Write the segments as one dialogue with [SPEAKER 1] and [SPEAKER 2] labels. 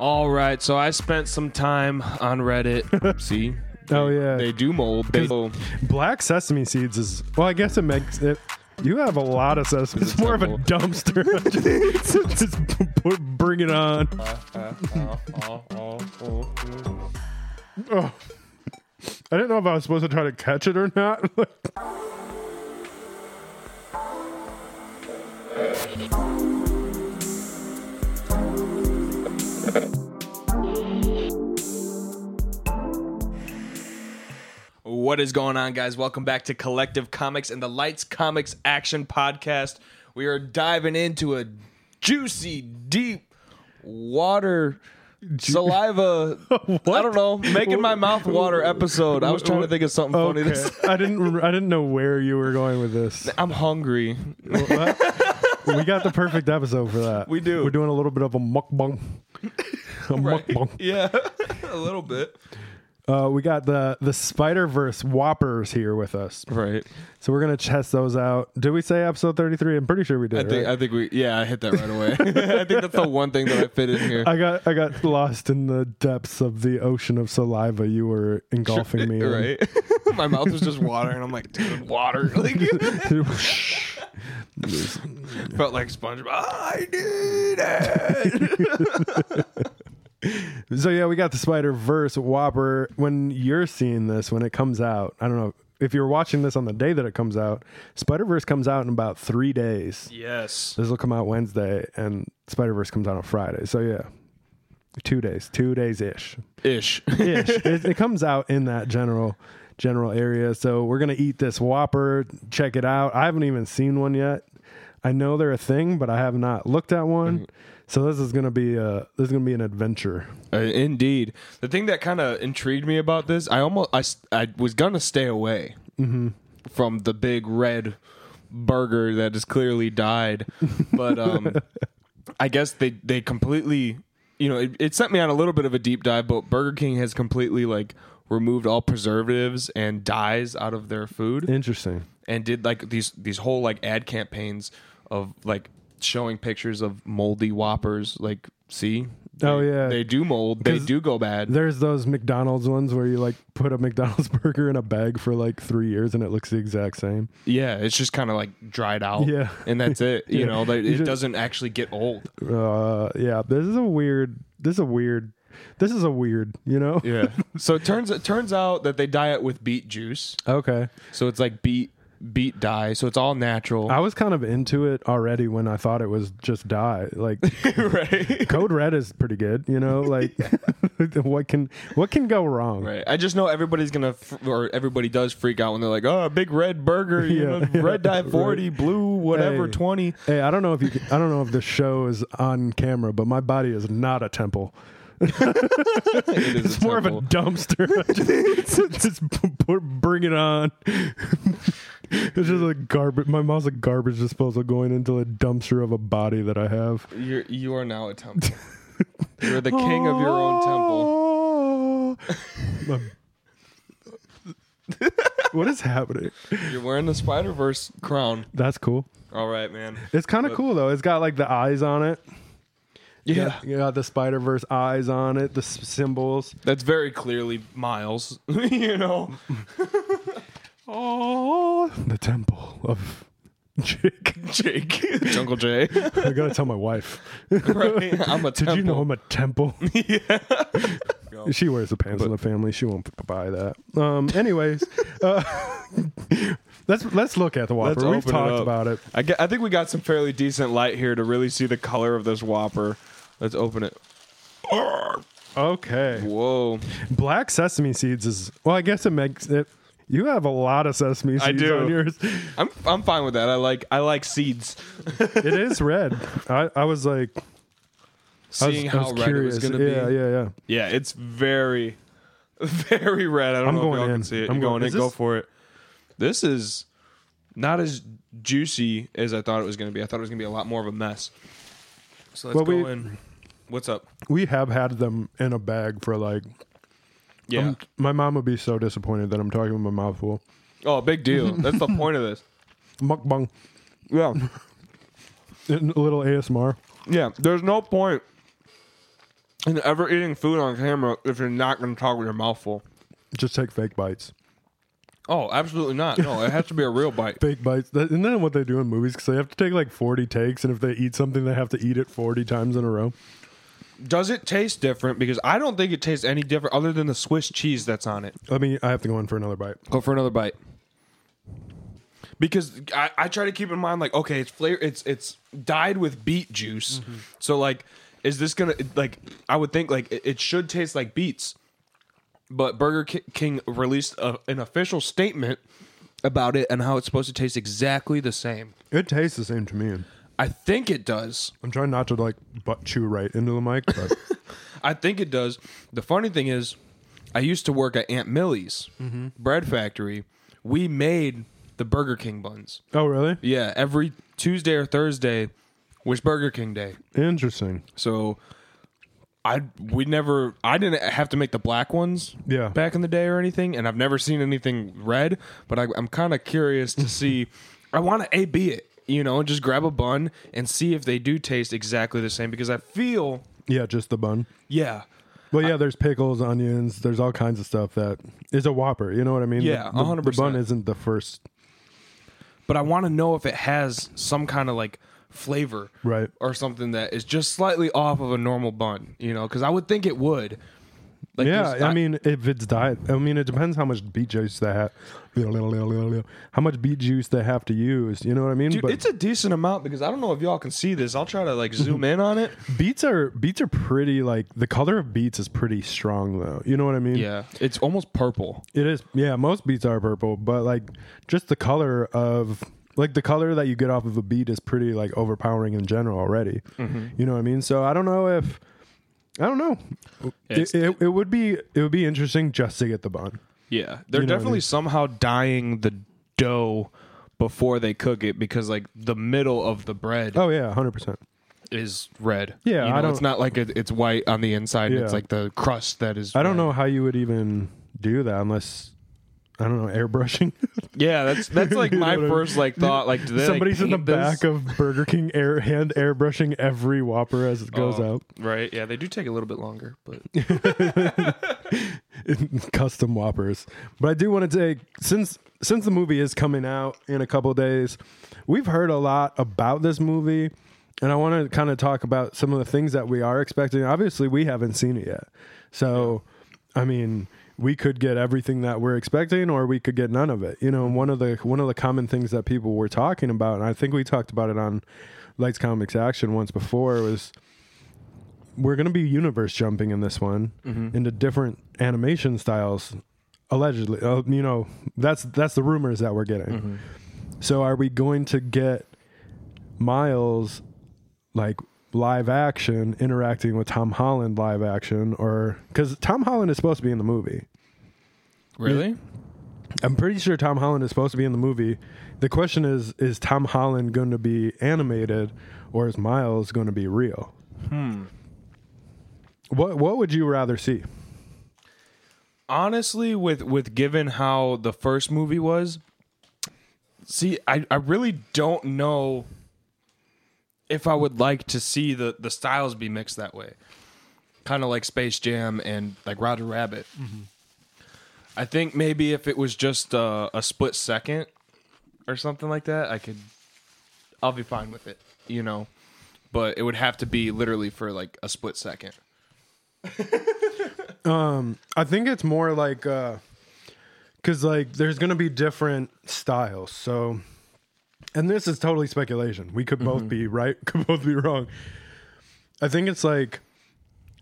[SPEAKER 1] All right, so I spent some time on Reddit. See?
[SPEAKER 2] Oh, yeah.
[SPEAKER 1] They do mold. They,
[SPEAKER 2] Black sesame seeds is well, I guess it makes it. You have a lot of sesame. It's more of a dumpster. just, just bring it on. Oh. I didn't know if I was supposed to try to catch it or not.
[SPEAKER 1] What is going on, guys? Welcome back to Collective Comics and the Lights Comics Action Podcast. We are diving into a juicy, deep water saliva. I don't know, making my mouth water episode. I was trying to think of something funny.
[SPEAKER 2] okay.
[SPEAKER 1] This,
[SPEAKER 2] I didn't. I didn't know where you were going with this.
[SPEAKER 1] I'm hungry.
[SPEAKER 2] we got the perfect episode for that.
[SPEAKER 1] We do.
[SPEAKER 2] We're doing a little bit of a mukbang. A mukbang.
[SPEAKER 1] Yeah, a little bit.
[SPEAKER 2] Uh, we got the the Spider Verse Whoppers here with us,
[SPEAKER 1] Right.
[SPEAKER 2] so we're gonna test those out. Did we say episode thirty three? I'm pretty sure we
[SPEAKER 1] I
[SPEAKER 2] did.
[SPEAKER 1] think
[SPEAKER 2] right?
[SPEAKER 1] I think we yeah I hit that right away. I think that's the one thing that I fit in here.
[SPEAKER 2] I got I got lost in the depths of the ocean of saliva you were engulfing me. in.
[SPEAKER 1] right. My mouth was just watering. I'm like, dude, water. Like, felt like SpongeBob. I need it.
[SPEAKER 2] So yeah, we got the Spider Verse Whopper. When you're seeing this, when it comes out, I don't know if you're watching this on the day that it comes out. Spider Verse comes out in about three days.
[SPEAKER 1] yes.
[SPEAKER 2] This will come out Wednesday, and Spider Verse comes out on Friday. So yeah, two days, two days ish.
[SPEAKER 1] Ish.
[SPEAKER 2] Ish. it, it comes out in that general general area. So we're gonna eat this Whopper. Check it out. I haven't even seen one yet. I know they're a thing, but I have not looked at one. Mm-hmm. So this is gonna be a this is gonna be an adventure.
[SPEAKER 1] Uh, indeed. The thing that kind of intrigued me about this, I almost I, I was gonna stay away from the big red burger that has clearly died, but um, I guess they they completely, you know, it, it sent me on a little bit of a deep dive. But Burger King has completely like removed all preservatives and dyes out of their food
[SPEAKER 2] Interesting.
[SPEAKER 1] and did like these these whole like ad campaigns of like showing pictures of moldy whoppers like see
[SPEAKER 2] Oh, yeah.
[SPEAKER 1] they do mold They do go bad
[SPEAKER 2] There's those McDonald's ones where you like put a McDonald's burger in a bag for like three years and it looks the exact same.
[SPEAKER 1] yeah it's just kind of like dried out
[SPEAKER 2] Yeah.
[SPEAKER 1] and that's it you
[SPEAKER 2] Yeah.
[SPEAKER 1] know like, it
[SPEAKER 2] just-
[SPEAKER 1] doesn't actually get old
[SPEAKER 2] Uh, yeah, this is a weird. This is a weird. This is a weird. You know.
[SPEAKER 1] yeah so it turns it turns out that they diet with beet juice
[SPEAKER 2] Okay.
[SPEAKER 1] so it's like beet beet dye so it's all natural
[SPEAKER 2] I was kind of into it already when I thought it was just dye. Like
[SPEAKER 1] right
[SPEAKER 2] Code Red is pretty good. You know, like what can what can go wrong?
[SPEAKER 1] Right. I just know everybody's gonna, f- or everybody does freak out when they're like, "Oh, a big red burger, you
[SPEAKER 2] Yeah,
[SPEAKER 1] know,
[SPEAKER 2] yeah,
[SPEAKER 1] red dye forty, blue, whatever,
[SPEAKER 2] Hey.
[SPEAKER 1] twenty.
[SPEAKER 2] Hey, I don't know if you. Can, I don't know if the show is on camera, but my body is not a temple.
[SPEAKER 1] It is
[SPEAKER 2] It's more of a dumpster. just, just put, bring it on. It's just like garbage. My mom's a garbage disposal going into a dumpster of a body that I have.
[SPEAKER 1] You're you are now a temple. You're the king of your own temple.
[SPEAKER 2] what is happening?
[SPEAKER 1] You're wearing the Spider Verse crown.
[SPEAKER 2] That's cool.
[SPEAKER 1] All right, man.
[SPEAKER 2] It's kind of cool though. It's got like the eyes on it.
[SPEAKER 1] Yeah,
[SPEAKER 2] You got the Spider Verse eyes on it. The s- symbols.
[SPEAKER 1] that's very clearly Miles. you know,
[SPEAKER 2] Oh, the temple of Jake.
[SPEAKER 1] Jake, Jungle Jay.
[SPEAKER 2] I gotta tell my wife.
[SPEAKER 1] right? I'm a
[SPEAKER 2] Did
[SPEAKER 1] temple.
[SPEAKER 2] you know I'm a temple? yeah. She wears the pants in the family. She won't buy that. Um. Anyways, uh, let's let's look at the
[SPEAKER 1] Let's
[SPEAKER 2] Whopper. We've
[SPEAKER 1] open it
[SPEAKER 2] talked
[SPEAKER 1] up.
[SPEAKER 2] about it.
[SPEAKER 1] I, get, I think we got some fairly decent light here to really see the color of this Whopper. Let's open it.
[SPEAKER 2] Okay.
[SPEAKER 1] Whoa.
[SPEAKER 2] Black sesame seeds is well. I guess it makes it. You have a lot of sesame seeds
[SPEAKER 1] I do.
[SPEAKER 2] on yours.
[SPEAKER 1] I'm I'm fine with that. I like I like seeds.
[SPEAKER 2] It is red. I, I was like, I was,
[SPEAKER 1] Seeing
[SPEAKER 2] I
[SPEAKER 1] how
[SPEAKER 2] was
[SPEAKER 1] red
[SPEAKER 2] curious.
[SPEAKER 1] it was gonna
[SPEAKER 2] yeah,
[SPEAKER 1] be.
[SPEAKER 2] yeah, yeah.
[SPEAKER 1] Yeah, Yeah, it's very, very red. I don't
[SPEAKER 2] I'm
[SPEAKER 1] know
[SPEAKER 2] going
[SPEAKER 1] if y'all
[SPEAKER 2] in.
[SPEAKER 1] can see it.
[SPEAKER 2] I'm
[SPEAKER 1] You're
[SPEAKER 2] going-
[SPEAKER 1] going in.
[SPEAKER 2] is
[SPEAKER 1] Go for it. This is not as juicy as I thought it was going to be. I thought it was going to be a lot more of a mess. So let's
[SPEAKER 2] Well,
[SPEAKER 1] go
[SPEAKER 2] we-
[SPEAKER 1] in. What's up?
[SPEAKER 2] We have had them in a bag for like.
[SPEAKER 1] Yeah.
[SPEAKER 2] I'm- my mom would be so disappointed that I'm talking with my mouth full.
[SPEAKER 1] oh, big deal. That's the point of this.
[SPEAKER 2] Mukbang.
[SPEAKER 1] Yeah.
[SPEAKER 2] A little ASMR.
[SPEAKER 1] Yeah. There's no point And ever eating food on camera if you're not going to talk with your mouth full.
[SPEAKER 2] Just take fake bites.
[SPEAKER 1] Oh, absolutely not. No, it has to be a real bite.
[SPEAKER 2] Fake bites. That, isn't that what they do in movies? Because they have to take like 40 takes, and if they eat something, they have to eat it 40 times in a row.
[SPEAKER 1] Does it taste different? Because I don't think it tastes any different other than the Swiss cheese that's on it.
[SPEAKER 2] Let me, I have to go in for another bite.
[SPEAKER 1] Go for another bite. Because I, I try to keep in mind like okay it's flavor it's it's dyed with beet juice mm-hmm. so like is this gonna like I would think like it, it should taste like beets but Burger Ki- King released a, an official statement about it and how it's supposed to taste exactly the same
[SPEAKER 2] It tastes the same to me.
[SPEAKER 1] I think it does
[SPEAKER 2] I'm trying not to like butt chew right into the mic, but
[SPEAKER 1] I think it does. The funny thing is, I used to work at Aunt Millie's mm-hmm. bread factory. We made the Burger King buns.
[SPEAKER 2] oh really?
[SPEAKER 1] Yeah, every Tuesday or Thursday was Burger King Day.
[SPEAKER 2] Interesting.
[SPEAKER 1] So I we never I didn't have to make the black ones
[SPEAKER 2] Yeah.
[SPEAKER 1] back in the day or anything, and I've never seen anything red. But I, I'm kind of curious to see. I want to A B it, you know, just grab a bun and see if they do taste exactly the same because I feel
[SPEAKER 2] Yeah, just the bun.
[SPEAKER 1] yeah.
[SPEAKER 2] Well, yeah, there's pickles, onions, there's all kinds of stuff that is a Whopper. You know what I mean?
[SPEAKER 1] Yeah,
[SPEAKER 2] the, the, the
[SPEAKER 1] 100%.
[SPEAKER 2] bun isn't the first,
[SPEAKER 1] but I want to know if it has some kind of like flavor
[SPEAKER 2] right?
[SPEAKER 1] or something that is just slightly off of a normal bun, you know, because I would think it would. Like
[SPEAKER 2] yeah, I mean, if it's diet, I mean, it depends how much beet juice they have, how much beet juice they have to use. You know what I mean?
[SPEAKER 1] dude, it's a decent amount because I don't know if y'all can see this. I'll try to like zoom in on it.
[SPEAKER 2] beets are beets are pretty like the color of beets is pretty strong though. You know what I mean?
[SPEAKER 1] Yeah, it's almost purple.
[SPEAKER 2] It is. Yeah, most beets are purple, but like just the color of like the color that you get off of a beet is pretty like overpowering in general already.
[SPEAKER 1] Mm-hmm.
[SPEAKER 2] You know what I mean? So I don't know if I don't know. It, it, it would be it would be interesting just to get the bun.
[SPEAKER 1] Yeah, they're
[SPEAKER 2] You know what I
[SPEAKER 1] definitely
[SPEAKER 2] mean?
[SPEAKER 1] somehow dyeing the dough before they cook it because like the middle of the bread
[SPEAKER 2] Oh yeah, hundred percent.
[SPEAKER 1] is red.
[SPEAKER 2] Yeah,
[SPEAKER 1] You
[SPEAKER 2] I
[SPEAKER 1] know, it's
[SPEAKER 2] don't-
[SPEAKER 1] not like it, it's white on the inside. and It's like the crust that is.
[SPEAKER 2] I don't know how you would even do that unless I don't know airbrushing.
[SPEAKER 1] Yeah, that's that's like
[SPEAKER 2] You know
[SPEAKER 1] my
[SPEAKER 2] what I mean?
[SPEAKER 1] first like thought. Like, do they, like,
[SPEAKER 2] Somebody's in the
[SPEAKER 1] paint this?
[SPEAKER 2] back of Burger King air hand airbrushing every Whopper as it goes
[SPEAKER 1] Oh,
[SPEAKER 2] out.
[SPEAKER 1] Right. Yeah, they do take a little bit longer, but
[SPEAKER 2] custom whoppers. But I do want to take since since the movie is coming out in a couple days, we've heard a lot about this movie, and I want to kind of talk about some of the things that we are expecting. Obviously, we haven't seen it yet, so I mean. We could get everything that we're expecting, or we could get none of it. You know, mm-hmm. one of the one of the common things that people were talking about, and I think we talked about it on Lights Comics Action once before, was we're going to be universe jumping in this one mm-hmm. into different animation styles allegedly. Uh, you know that's that's the rumors that we're getting. Mm-hmm. So are we going to get miles like live action interacting with tom holland live action or because tom holland is supposed to be in the movie
[SPEAKER 1] really,
[SPEAKER 2] i'm pretty sure tom holland is supposed to be in the movie. The question is is tom holland going to be animated or is miles going to be real?
[SPEAKER 1] Hmm.
[SPEAKER 2] what what would you rather see?
[SPEAKER 1] Honestly, with with given how the first movie was, see, I I really don't know if I would like to see the the styles be mixed that way, kind of like Space Jam and like Roger Rabbit. I think maybe if it was just a, a split second or something like that, I could. I'll be fine with it, you know. But it would have to be literally for like a split second.
[SPEAKER 2] Um, I think it's more like uh cuz like there's going to be different styles. So and this is totally speculation. We could both be right, could both be wrong. I think it's like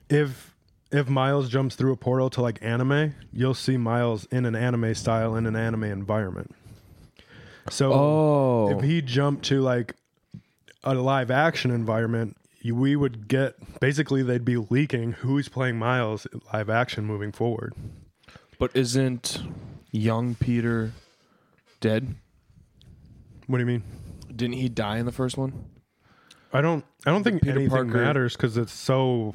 [SPEAKER 2] if if Miles jumps through a portal to like anime, you'll see Miles in an anime style in an anime environment. So
[SPEAKER 1] Oh.
[SPEAKER 2] if he jumped to like a live action environment, we would get basically they'd be leaking who's playing Miles live action moving forward.
[SPEAKER 1] But isn't young Peter dead?
[SPEAKER 2] What do you mean?
[SPEAKER 1] Didn't he die in the first one?
[SPEAKER 2] I don't I don't think
[SPEAKER 1] Peter
[SPEAKER 2] anything
[SPEAKER 1] Parker-
[SPEAKER 2] matters because it's so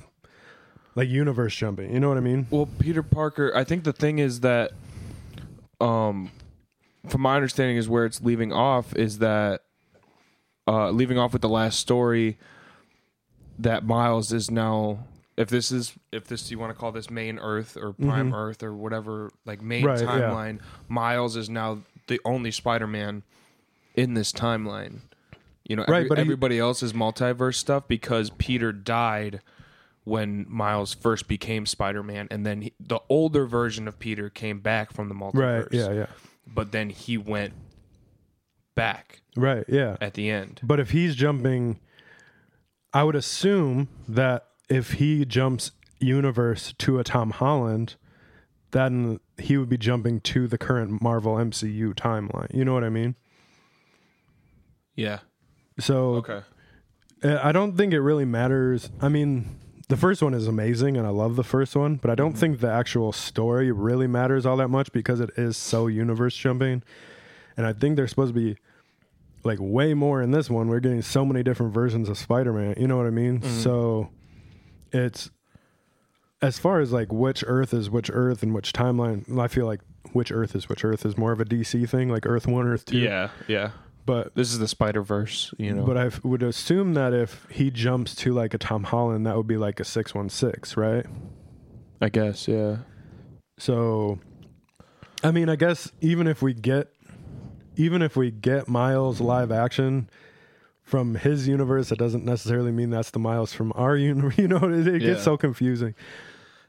[SPEAKER 2] like universe jumping. You know what I mean?
[SPEAKER 1] Well, Peter Parker. I think the thing is that, um, from my understanding, is where it's leaving off is that, uh, leaving off with the last story, that Miles is now if this is if this you want to call this main Earth or Prime Earth or whatever like main
[SPEAKER 2] Mm-hmm. Right, yeah.
[SPEAKER 1] timeline, Miles is now the only Spider-Man in this timeline. You know,
[SPEAKER 2] Right,
[SPEAKER 1] every-
[SPEAKER 2] but he-
[SPEAKER 1] everybody else is multiverse stuff because Peter died when Miles first became Spider-Man, and then he, the older version of Peter came back from the multiverse.
[SPEAKER 2] Right. Yeah. Yeah.
[SPEAKER 1] But then he went back
[SPEAKER 2] Right. Yeah.
[SPEAKER 1] at the end.
[SPEAKER 2] But if he's jumping, I would assume that if he jumps universe to a Tom Holland, then he would be jumping to the current Marvel MCU timeline. You know what I mean?
[SPEAKER 1] Yeah.
[SPEAKER 2] So
[SPEAKER 1] Okay.
[SPEAKER 2] I don't think it really matters. I mean, the first one is amazing and I love the first one, but I don't mm-hmm. think the actual story really matters all that much because it is so universe jumping. And I think there's supposed to be like way more in this one. We're getting so many different versions of Spider-Man. You know what I mean? Mm-hmm. So it's as far as like which Earth is which Earth and which timeline. I feel like which Earth is which Earth is more of a DC thing, like Earth One, Earth Two.
[SPEAKER 1] Yeah. Yeah.
[SPEAKER 2] But
[SPEAKER 1] This is the Spider Verse. You know.
[SPEAKER 2] but I would assume that if he jumps to like a Tom Holland, that would be like a six one six, right?
[SPEAKER 1] I guess. Yeah.
[SPEAKER 2] So, I mean, I guess even if we get, even if we get Miles live action from his universe, it doesn't necessarily mean that's the Miles from our universe. You know, it, it gets so confusing.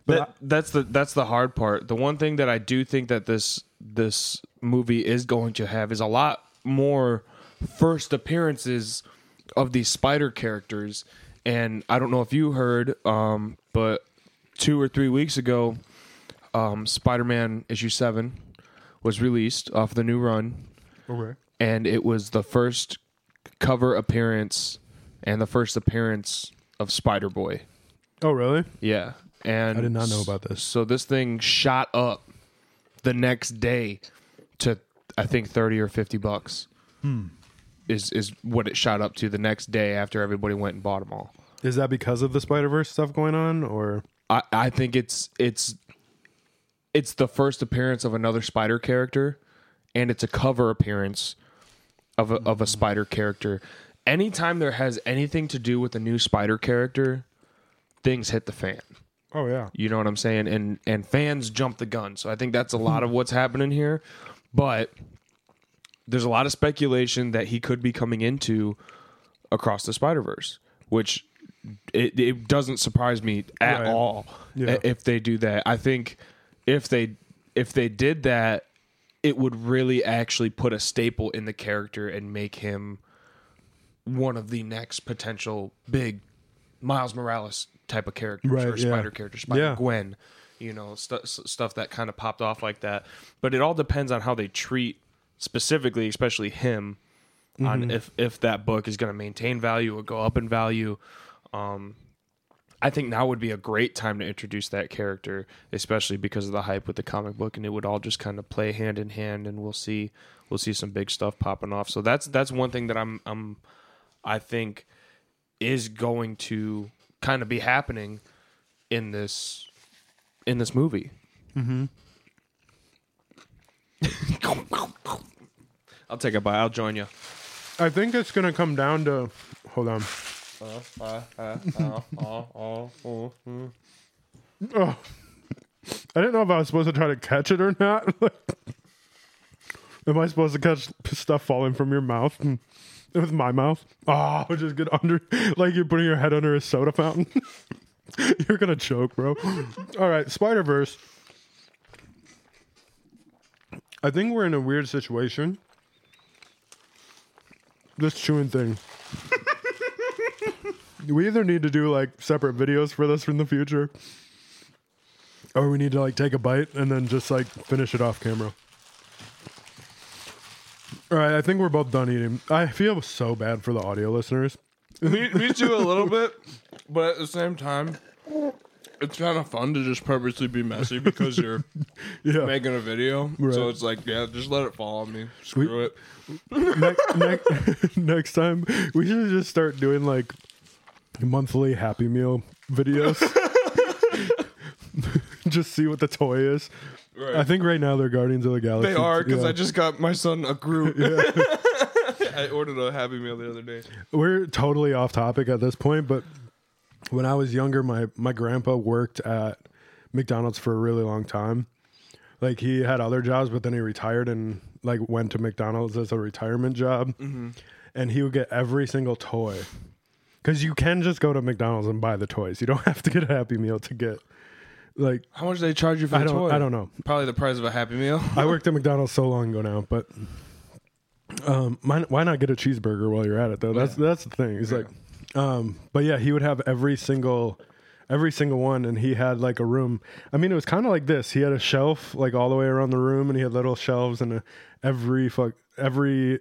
[SPEAKER 2] But
[SPEAKER 1] that, that's the that's the hard part. The one thing that I do think that this this movie is going to have is a lot more first appearances of these spider characters. And I don't know if you heard, um, but two or three weeks ago, um, Spider-Man issue seven was released off the new run,
[SPEAKER 2] okay.
[SPEAKER 1] and it was the first cover appearance and the first appearance of Spider Boy.
[SPEAKER 2] Oh, really?
[SPEAKER 1] Yeah. And
[SPEAKER 2] I did not know about this.
[SPEAKER 1] So this thing shot up the next day to I think 30 or 50 bucks.
[SPEAKER 2] Hmm.
[SPEAKER 1] Is is what it shot up to the next day after everybody went and bought them all.
[SPEAKER 2] Is that because of the Spider Verse stuff going on, or
[SPEAKER 1] I I think it's it's it's the first appearance of another spider character and it's a cover appearance of a, of a spider character. Anytime there has anything to do with a new spider character, things hit the fan.
[SPEAKER 2] oh yeah,
[SPEAKER 1] You know what I'm saying? And and fans jump the gun. So I think that's a lot of what's happening here. But there's a lot of speculation that he could be coming into across the Spider Verse, which it, it doesn't surprise me at
[SPEAKER 2] Right.
[SPEAKER 1] all
[SPEAKER 2] Yeah.
[SPEAKER 1] if they do that. I think if they if they did that, it would really actually put a staple in the character and make him one of the next potential big Miles Morales type of characters
[SPEAKER 2] Right,
[SPEAKER 1] or
[SPEAKER 2] yeah.
[SPEAKER 1] Spider character, Spider
[SPEAKER 2] Yeah.
[SPEAKER 1] Gwen, you know, stu- s- stuff that kind of popped off like that. But it all depends on how they treat specifically, especially him,
[SPEAKER 2] Mm-hmm.
[SPEAKER 1] on if if that book is going to maintain value or go up in value. Um, I think now would be a great time to introduce that character, especially because of the hype with the comic book, and it would all just kind of play hand in hand, and we'll see we'll see some big stuff popping off. So that's that's one thing that I'm I'm I think is going to kind of be happening in this in this movie. Mm-hmm. I'll take a bite. I'll join you.
[SPEAKER 2] I think it's gonna come down to. Hold on. Uh, uh, uh, oh. I didn't know if I was supposed to try to catch it or not. Am I supposed to catch stuff falling from your mouth and- with my mouth? Oh, just get under, like you're putting your head under a soda fountain. you're gonna choke, bro. All right, Spider Verse. I think we're in a weird situation. This chewing thing. we either need to do like separate videos for this in the future, or we need to like take a bite and then just like finish it off camera. All right, I think we're both done eating. I feel so bad for the audio listeners.
[SPEAKER 1] Me, me too, a little bit, but at the same time, it's kind of fun to just purposely be messy because you're
[SPEAKER 2] Yeah.
[SPEAKER 1] making a video.
[SPEAKER 2] Right.
[SPEAKER 1] So it's like, yeah, just let it fall on me. Screw it.
[SPEAKER 2] next, next, next time, we should just start doing like monthly Happy Meal videos. just see what the toy is.
[SPEAKER 1] Right.
[SPEAKER 2] I think right now they're Guardians of the Galaxy.
[SPEAKER 1] They are because
[SPEAKER 2] Yeah.
[SPEAKER 1] I just got my son a Groot. I ordered a Happy Meal the other day.
[SPEAKER 2] we're totally off topic at this point, but when I was younger, my my grandpa worked at McDonald's for a really long time. Like he had other jobs, but then he retired and like went to McDonald's as a retirement job.
[SPEAKER 1] Mm-hmm.
[SPEAKER 2] And he would get every single toy because you can just go to McDonald's and buy the toys. You don't have to get a Happy Meal to get like
[SPEAKER 1] How much do they charge you for
[SPEAKER 2] I
[SPEAKER 1] the
[SPEAKER 2] don't
[SPEAKER 1] toy?
[SPEAKER 2] I don't know.
[SPEAKER 1] Probably the price of a Happy Meal.
[SPEAKER 2] I worked at McDonald's so long ago now, but um, why, why not get a cheeseburger while you're at it though? That's that's the thing. He's
[SPEAKER 1] Yeah.
[SPEAKER 2] like, um, but yeah, he would have every single, every single one, and he had like a room. I mean, it was kind of like this. He had a shelf like all the way around the room, and he had little shelves and a, every fuck every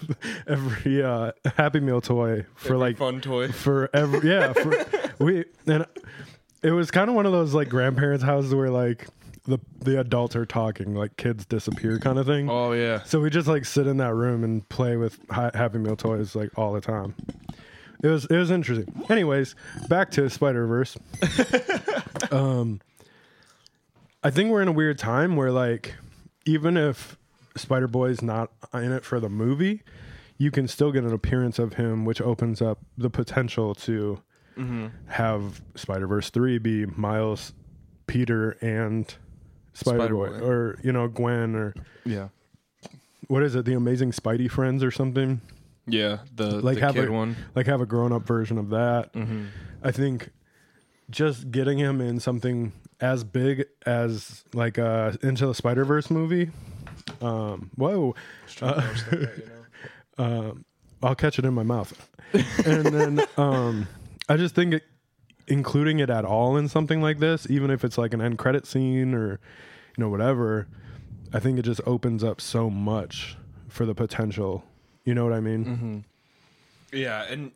[SPEAKER 2] every uh, Happy Meal toy for
[SPEAKER 1] Every
[SPEAKER 2] like
[SPEAKER 1] fun toy.
[SPEAKER 2] for every yeah for we and it was kind of one of those like grandparents' houses where like the the adults are talking, like kids disappear kind of thing.
[SPEAKER 1] Oh yeah.
[SPEAKER 2] So we just like sit in that room and play with ha- Happy Meal toys like all the time. It was it was interesting. Anyways, back to Spider Verse. um, I think we're in a weird time where like even if Spider Boy's not in it for the movie, you can still get an appearance of him, which opens up the potential to
[SPEAKER 1] Mm-hmm.
[SPEAKER 2] have Spider Verse three be Miles, Peter, and Spider Boy, or you know Gwen, or
[SPEAKER 1] Yeah.
[SPEAKER 2] what is it, the Amazing Spidey Friends or something?
[SPEAKER 1] Yeah. The
[SPEAKER 2] Like
[SPEAKER 1] the
[SPEAKER 2] have
[SPEAKER 1] kid
[SPEAKER 2] a-
[SPEAKER 1] one.
[SPEAKER 2] Like have a grown up version of that.
[SPEAKER 1] Mm-hmm.
[SPEAKER 2] I think just getting him in something as big as like uh into the Spider Verse movie. Um, whoa, uh, um, I'll catch it in my mouth, and then um, I just think it, including it at all in something like this, even if it's like an end credit scene or you know whatever, I think it just opens up so much for the potential. You know what I mean?
[SPEAKER 1] Mm-hmm. Yeah, and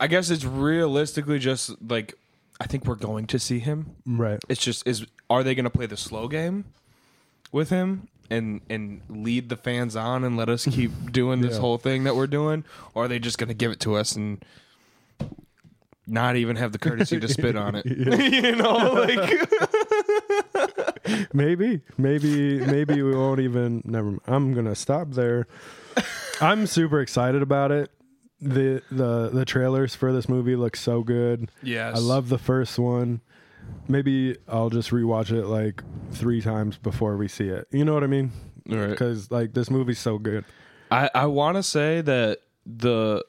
[SPEAKER 1] I guess it's realistically just like I think we're going to see him.
[SPEAKER 2] Right.
[SPEAKER 1] It's just is are they going to play the slow game with him and and lead the fans on and let us keep doing this
[SPEAKER 2] Yeah.
[SPEAKER 1] whole thing that we're doing, or are they just going to give it to us and not even have the courtesy to spit on it? you know, like
[SPEAKER 2] maybe maybe maybe we won't even never i'm gonna stop there. I'm super excited about it. The the the trailers for this movie look so good.
[SPEAKER 1] Yes,
[SPEAKER 2] i love the first one. Maybe i'll just rewatch it like three times before we see it. You know what i mean?
[SPEAKER 1] Right.
[SPEAKER 2] because like this movie's so good.
[SPEAKER 1] I I want to say that the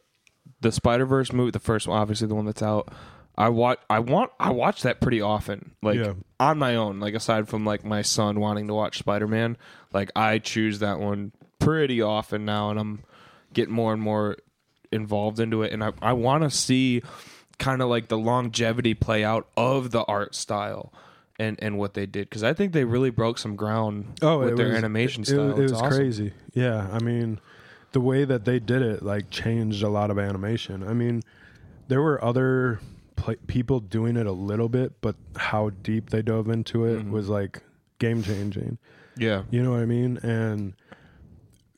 [SPEAKER 1] the Spider Verse movie, the first one, obviously the one that's out. I watch. I want. I watch that pretty often, like
[SPEAKER 2] Yeah.
[SPEAKER 1] on my own. Like aside from like my son wanting to watch Spider Man, like I choose that one pretty often now, and I'm getting more and more involved into it. And I I want to see kind of like the longevity play out of the art style. And, and what they did because I think they really broke some ground
[SPEAKER 2] oh
[SPEAKER 1] with their
[SPEAKER 2] was,
[SPEAKER 1] animation
[SPEAKER 2] it,
[SPEAKER 1] style.
[SPEAKER 2] it, was
[SPEAKER 1] awesome.
[SPEAKER 2] crazy yeah i mean the way that they did it like changed a lot of animation. I mean there were other pla people doing it a little bit but how deep they dove into it
[SPEAKER 1] Mhm.
[SPEAKER 2] was like game changing
[SPEAKER 1] Yeah,
[SPEAKER 2] you know what i mean? And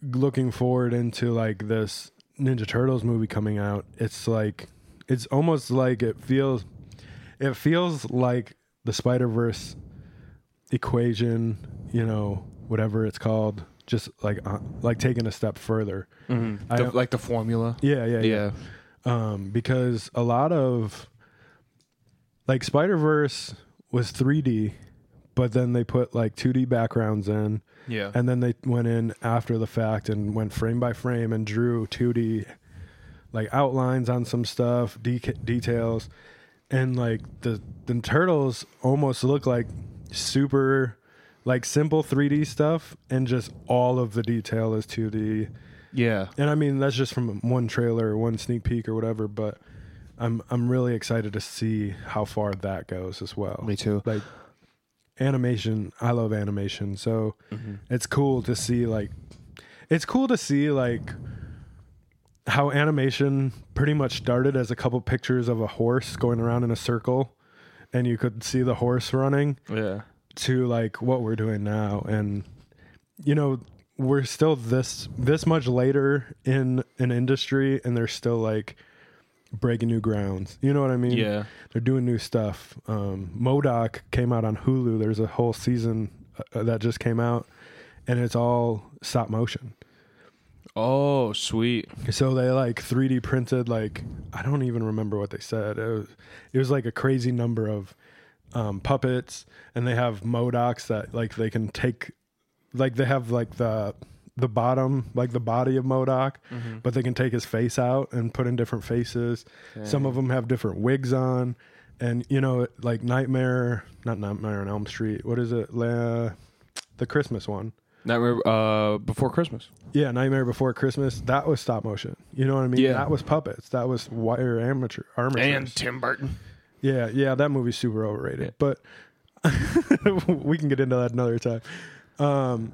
[SPEAKER 2] looking forward into like this ninja turtles movie coming out it's like it's almost like it feels it feels like the spider verse equation you know whatever it's called just like uh, like taking a step further
[SPEAKER 1] hmm
[SPEAKER 2] I
[SPEAKER 1] like the formula.
[SPEAKER 2] yeah yeah yeah,
[SPEAKER 1] Yeah.
[SPEAKER 2] um because a lot of like spider verse was 3d but then they put like 2d backgrounds in
[SPEAKER 1] Yeah.
[SPEAKER 2] and then they went in after the fact and went frame by frame and drew 2D like outlines on some stuff, de- details, and like the the turtles almost look like super like simple 3D stuff and just all of the detail is 2D.
[SPEAKER 1] yeah.
[SPEAKER 2] And I mean that's just from one trailer or one sneak peek or whatever, but I'm I'm really excited to see how far that goes as well.
[SPEAKER 1] Me too.
[SPEAKER 2] Like animation, I love animation, so mm-hmm. it's cool to see like it's cool to see like how animation pretty much started as a couple pictures of a horse going around in a circle and you could see the horse running
[SPEAKER 1] Yeah.
[SPEAKER 2] To like what we're doing now and you know we're still this this much later in an industry and they're still like breaking new grounds you know what i mean
[SPEAKER 1] Yeah.
[SPEAKER 2] they're doing new stuff. Um, MODOK came out on Hulu. There's a whole season uh, that just came out, and it's all stop motion.
[SPEAKER 1] Oh, sweet.
[SPEAKER 2] So they like 3D printed like I don't even remember what they said. It was it was like a crazy number of um, puppets, and they have MODOKs that like they can take, like they have like the the bottom like the body of MODOK, but they can take his face out and put in different faces. Some of them have different wigs on, and you know like Nightmare, not Nightmare on Elm Street. What is it? La, the Christmas one.
[SPEAKER 1] Nightmare uh, before Christmas.
[SPEAKER 2] Yeah, Nightmare Before Christmas. That was stop motion. You know what I mean?
[SPEAKER 1] Yeah.
[SPEAKER 2] That was puppets. That was wire amateur armatures.
[SPEAKER 1] And Tim Burton.
[SPEAKER 2] Yeah, yeah, that movie's super overrated. But we can get into that another time. Um,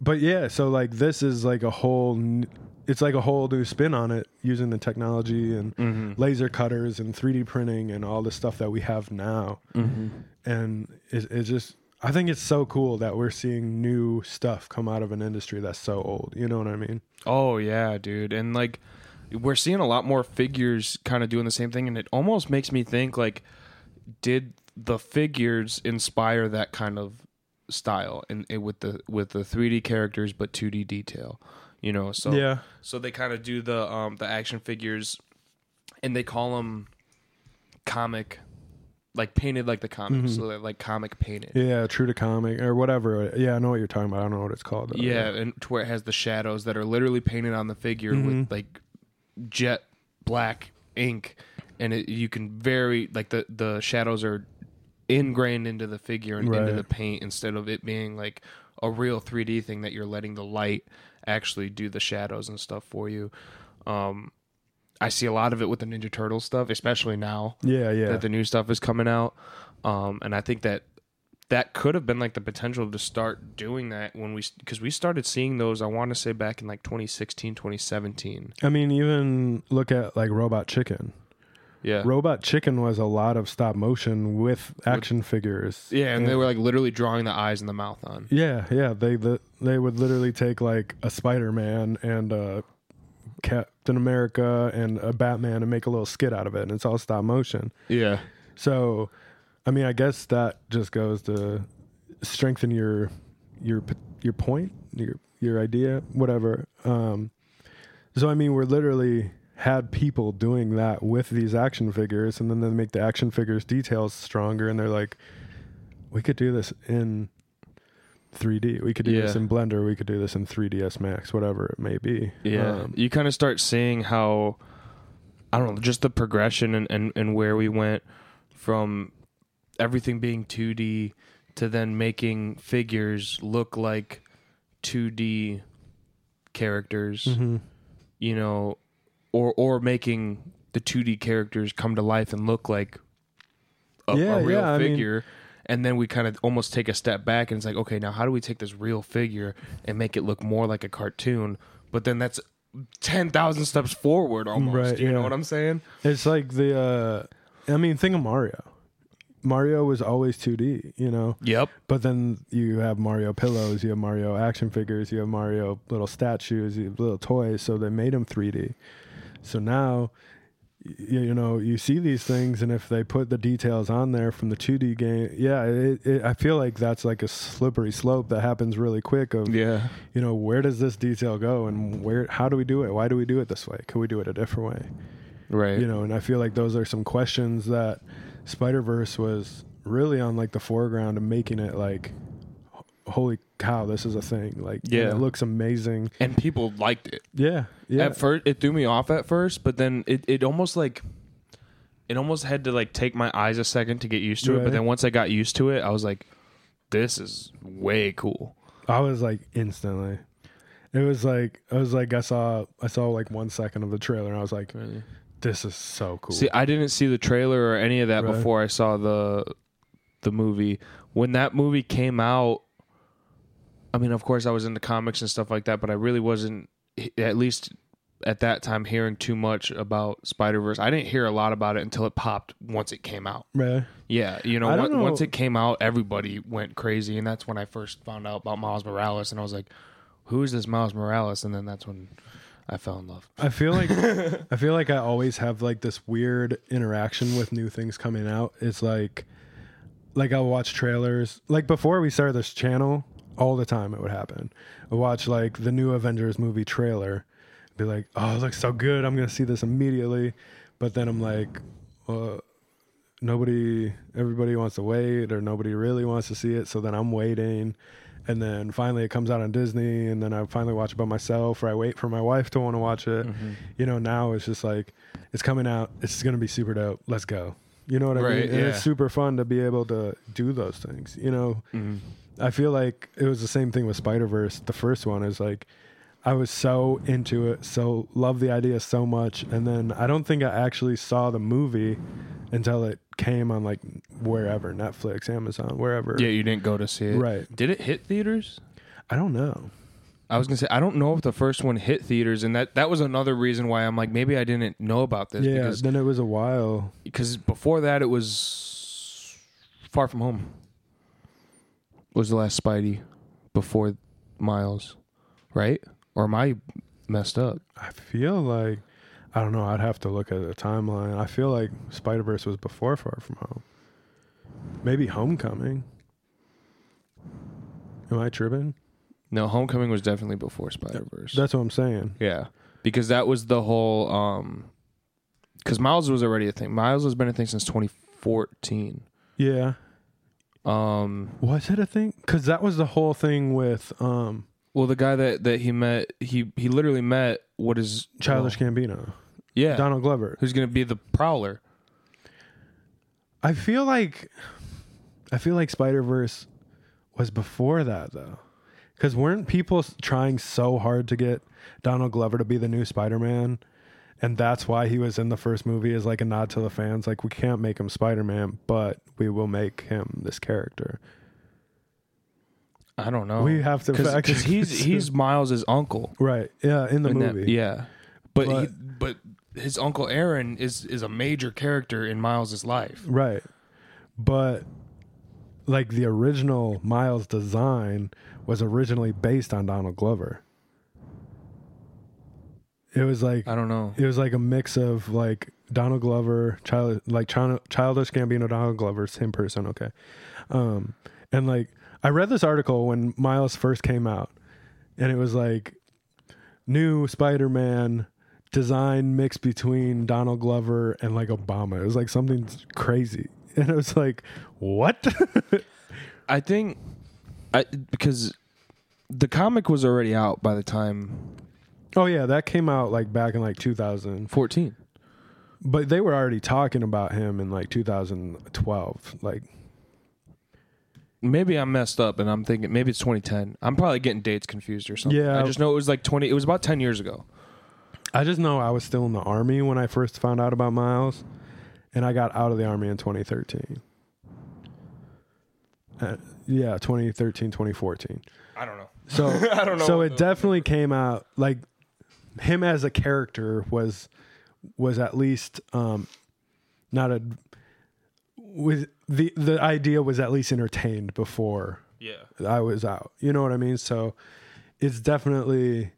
[SPEAKER 2] but yeah, so like this is like a whole. N- it's like a whole new spin on it using the technology and
[SPEAKER 1] Mm-hmm.
[SPEAKER 2] laser cutters and 3D printing and all the stuff that we have now.
[SPEAKER 1] Mm-hmm.
[SPEAKER 2] And it, it's just, I think it's so cool that we're seeing new stuff come out of an industry that's so old. You know what I mean?
[SPEAKER 1] Oh yeah, dude. And like we're seeing a lot more figures kind of doing the same thing and it almost makes me think like did the figures inspire that kind of style and with the with the 3D characters but 2D detail, you know? So
[SPEAKER 2] Yeah.
[SPEAKER 1] so they kind of do the um the action figures and they call them comic like painted like the comics, so they're like comic painted.
[SPEAKER 2] Yeah, true to comic or whatever. Yeah, I know what you're talking about. I don't know what it's called. though.
[SPEAKER 1] Yeah, and to where it has the shadows that are literally painted on the figure with like jet black ink, and it, you can very like the the shadows are ingrained into the figure and into the paint instead of it being like a real 3D thing that you're letting the light actually do the shadows and stuff for you. Um, I see a lot of it with the Ninja Turtle stuff, especially now
[SPEAKER 2] Yeah, yeah.
[SPEAKER 1] that the new stuff is coming out. Um, and I think that that could have been like the potential to start doing that when we because we started seeing those. I want to say back in like 2016, 2017.
[SPEAKER 2] I mean, even look at like Robot Chicken.
[SPEAKER 1] Yeah,
[SPEAKER 2] Robot Chicken was a lot of stop motion with action figures.
[SPEAKER 1] yeah, and they were like literally drawing the eyes and the mouth on.
[SPEAKER 2] Yeah, yeah. They the, they would literally take like a Spider Man and a Captain America and a Batman and make a little skit out of it, and it's all stop motion.
[SPEAKER 1] Yeah,
[SPEAKER 2] So, I mean, I guess that just goes to strengthen your your your point, your your idea, whatever. Um, so, I mean, we're literally had people doing that with these action figures, and then they make the action figures details stronger, and they're like, we could do this in 3D. We could do this in Blender. We could do this in 3ds Max, whatever it may be.
[SPEAKER 1] yeah.
[SPEAKER 2] Um,
[SPEAKER 1] you kind of start seeing how I don't know, just the progression and, and and where we went from everything being 2D to then making figures look like 2D characters.
[SPEAKER 2] mhm.
[SPEAKER 1] you know, or or making the 2D characters come to life and look like a,
[SPEAKER 2] Yeah,
[SPEAKER 1] a real
[SPEAKER 2] yeah, I mean-
[SPEAKER 1] figure. and then we kind of almost take a step back and it's like, okay, now how do we take this real figure and make it look more like a cartoon? But then that's ten thousand steps forward almost.
[SPEAKER 2] Right,
[SPEAKER 1] you know what I'm saying?
[SPEAKER 2] It's like the, uh, I mean, think of Mario. Mario was always 2D, you know?
[SPEAKER 1] Yep.
[SPEAKER 2] But then you have Mario pillows, you have Mario action figures, you have Mario little statues, you have little toys. So they made them 3D. So now, y- you know, you see these things, and if they put the details on there from the 2D game, yeah, it, it, I feel like that's like a slippery slope that happens really quick. Of
[SPEAKER 1] Yeah.
[SPEAKER 2] you know, where does this detail go, and where? How do we do it? Why do we do it this way? Could we do it a different way?
[SPEAKER 1] Right.
[SPEAKER 2] you know and i feel like those are some questions that spider verse was really on like the foreground of making it like holy cow this is a thing like
[SPEAKER 1] Yeah.
[SPEAKER 2] it looks amazing
[SPEAKER 1] and people liked it.
[SPEAKER 2] yeah yeah
[SPEAKER 1] At first, it threw me off at first, but then it, it almost like it almost had to like take my eyes a second to get used to it. But then once I got used to it, I was like, "This is way cool."
[SPEAKER 2] i was like instantly it was like i was like i saw i saw like one second of the trailer and i was like this is so cool
[SPEAKER 1] See, I didn't see the trailer or any of that
[SPEAKER 2] Right.
[SPEAKER 1] before I saw the the movie. When that movie came out, I mean, of course, I was into comics and stuff like that, but I really wasn't, at least at that time, hearing too much about Spider Verse. I didn't hear a lot about it until it popped once it came out.
[SPEAKER 2] Right.
[SPEAKER 1] Yeah, you know,
[SPEAKER 2] I don't know.
[SPEAKER 1] once it came out, everybody went crazy, and that's when I first found out about Miles Morales, and I was like, "Who is this Miles Morales?" And then that's when I fell in love.
[SPEAKER 2] I feel like I feel like I always have like this weird interaction with new things coming out. It's like like I'll watch trailers. Like before we started this channel, all the time. It would happen. I watch like the new Avengers movie trailer, be like, "Oh, it looks so good! I'm gonna see this immediately," but then I'm like, uh, nobody, everybody wants to wait, or nobody really wants to see it, so then I'm waiting. And then finally, it comes out on Disney, and then I finally watch it by myself, or I wait for my wife to want to watch it.
[SPEAKER 1] Mm-hmm.
[SPEAKER 2] You know, now it's just like it's coming out. It's gonna be super dope. Let's go. You know what I
[SPEAKER 1] Right,
[SPEAKER 2] mean? And it's super fun to be able to do those things. You know,
[SPEAKER 1] Mhm.
[SPEAKER 2] I feel like it was the same thing with Spider Verse. The first one is like I was so into it, so loved the idea so much, and then I don't think I actually saw the movie until it came on like wherever Netflix, Amazon, wherever.
[SPEAKER 1] Yeah, you didn't go to see it.
[SPEAKER 2] Right.
[SPEAKER 1] Did it hit theaters?
[SPEAKER 2] I don't know.
[SPEAKER 1] I was gonna say I don't know if the first one hit theaters, and that that was another reason why I'm like maybe I didn't know about this.
[SPEAKER 2] yeah,
[SPEAKER 1] because,
[SPEAKER 2] then it was a while.
[SPEAKER 1] because before that it was Far From Home. Was the last Spidey before Miles, right? Or am I messed up?
[SPEAKER 2] I feel like I don't know. I'd have to look at the timeline. I feel like Spider Verse was before Far From Home. Maybe Homecoming. Am I tripping?
[SPEAKER 1] No, Homecoming was definitely before Spider Verse.
[SPEAKER 2] That's what I'm saying.
[SPEAKER 1] Yeah, because that was the whole. um Because Miles was already a thing. Miles has been a thing since 2014.
[SPEAKER 2] Yeah.
[SPEAKER 1] Um,
[SPEAKER 2] Was it a thing? Because that was the whole thing with um,
[SPEAKER 1] well, the guy that that he met, he he literally met what is
[SPEAKER 2] Childish
[SPEAKER 1] well,
[SPEAKER 2] Gambino,
[SPEAKER 1] yeah,
[SPEAKER 2] Donald Glover.
[SPEAKER 1] who's gonna be the Prowler.
[SPEAKER 2] I feel like, I feel like Spider Verse was before that though, because weren't people trying so hard to get Donald Glover to be the new Spider Man, and that's why he was in the first movie as like a nod to the fans. Like we can't make him Spider Man, but we will make him this character.
[SPEAKER 1] I don't know.
[SPEAKER 2] We have to
[SPEAKER 1] because he's he's Miles's uncle.
[SPEAKER 2] right. Yeah, in the
[SPEAKER 1] in that-
[SPEAKER 2] movie.
[SPEAKER 1] yeah, but
[SPEAKER 2] But-
[SPEAKER 1] he, but his uncle Aaron is is a major character in Miles's life.
[SPEAKER 2] Right. But like the original Miles design was originally based on Donald Glover. It was like
[SPEAKER 1] I don't know.
[SPEAKER 2] it was like a mix of like Donald Glover, child like child, childish Gambino, Donald Glover, same person, okay. Um and like I read this article when Miles first came out and it was like new Spider-Man design mix between Donald Glover and like Obama. It was like something crazy. And it was like, what?
[SPEAKER 1] I think I because the comic was already out by the time
[SPEAKER 2] oh yeah, that came out like back in like
[SPEAKER 1] 2014.
[SPEAKER 2] But they were already talking about him in like 2012. Like
[SPEAKER 1] Maybe I'm messed up and I'm thinking maybe it's 2010. I'm probably getting dates confused or something.
[SPEAKER 2] Yeah.
[SPEAKER 1] I just know it was like 20. It was about 10 years ago.
[SPEAKER 2] I just know I was still in the army when I first found out about Miles, and I got out of the army in 2013. Uh, yeah, 2013, 2014.
[SPEAKER 1] I don't know.
[SPEAKER 2] So
[SPEAKER 1] I don't know.
[SPEAKER 2] So it definitely came out like him as a character was was at least um not a with the the idea was at least entertained before
[SPEAKER 1] yeah.
[SPEAKER 2] I was out. You know what I mean? So it's definitely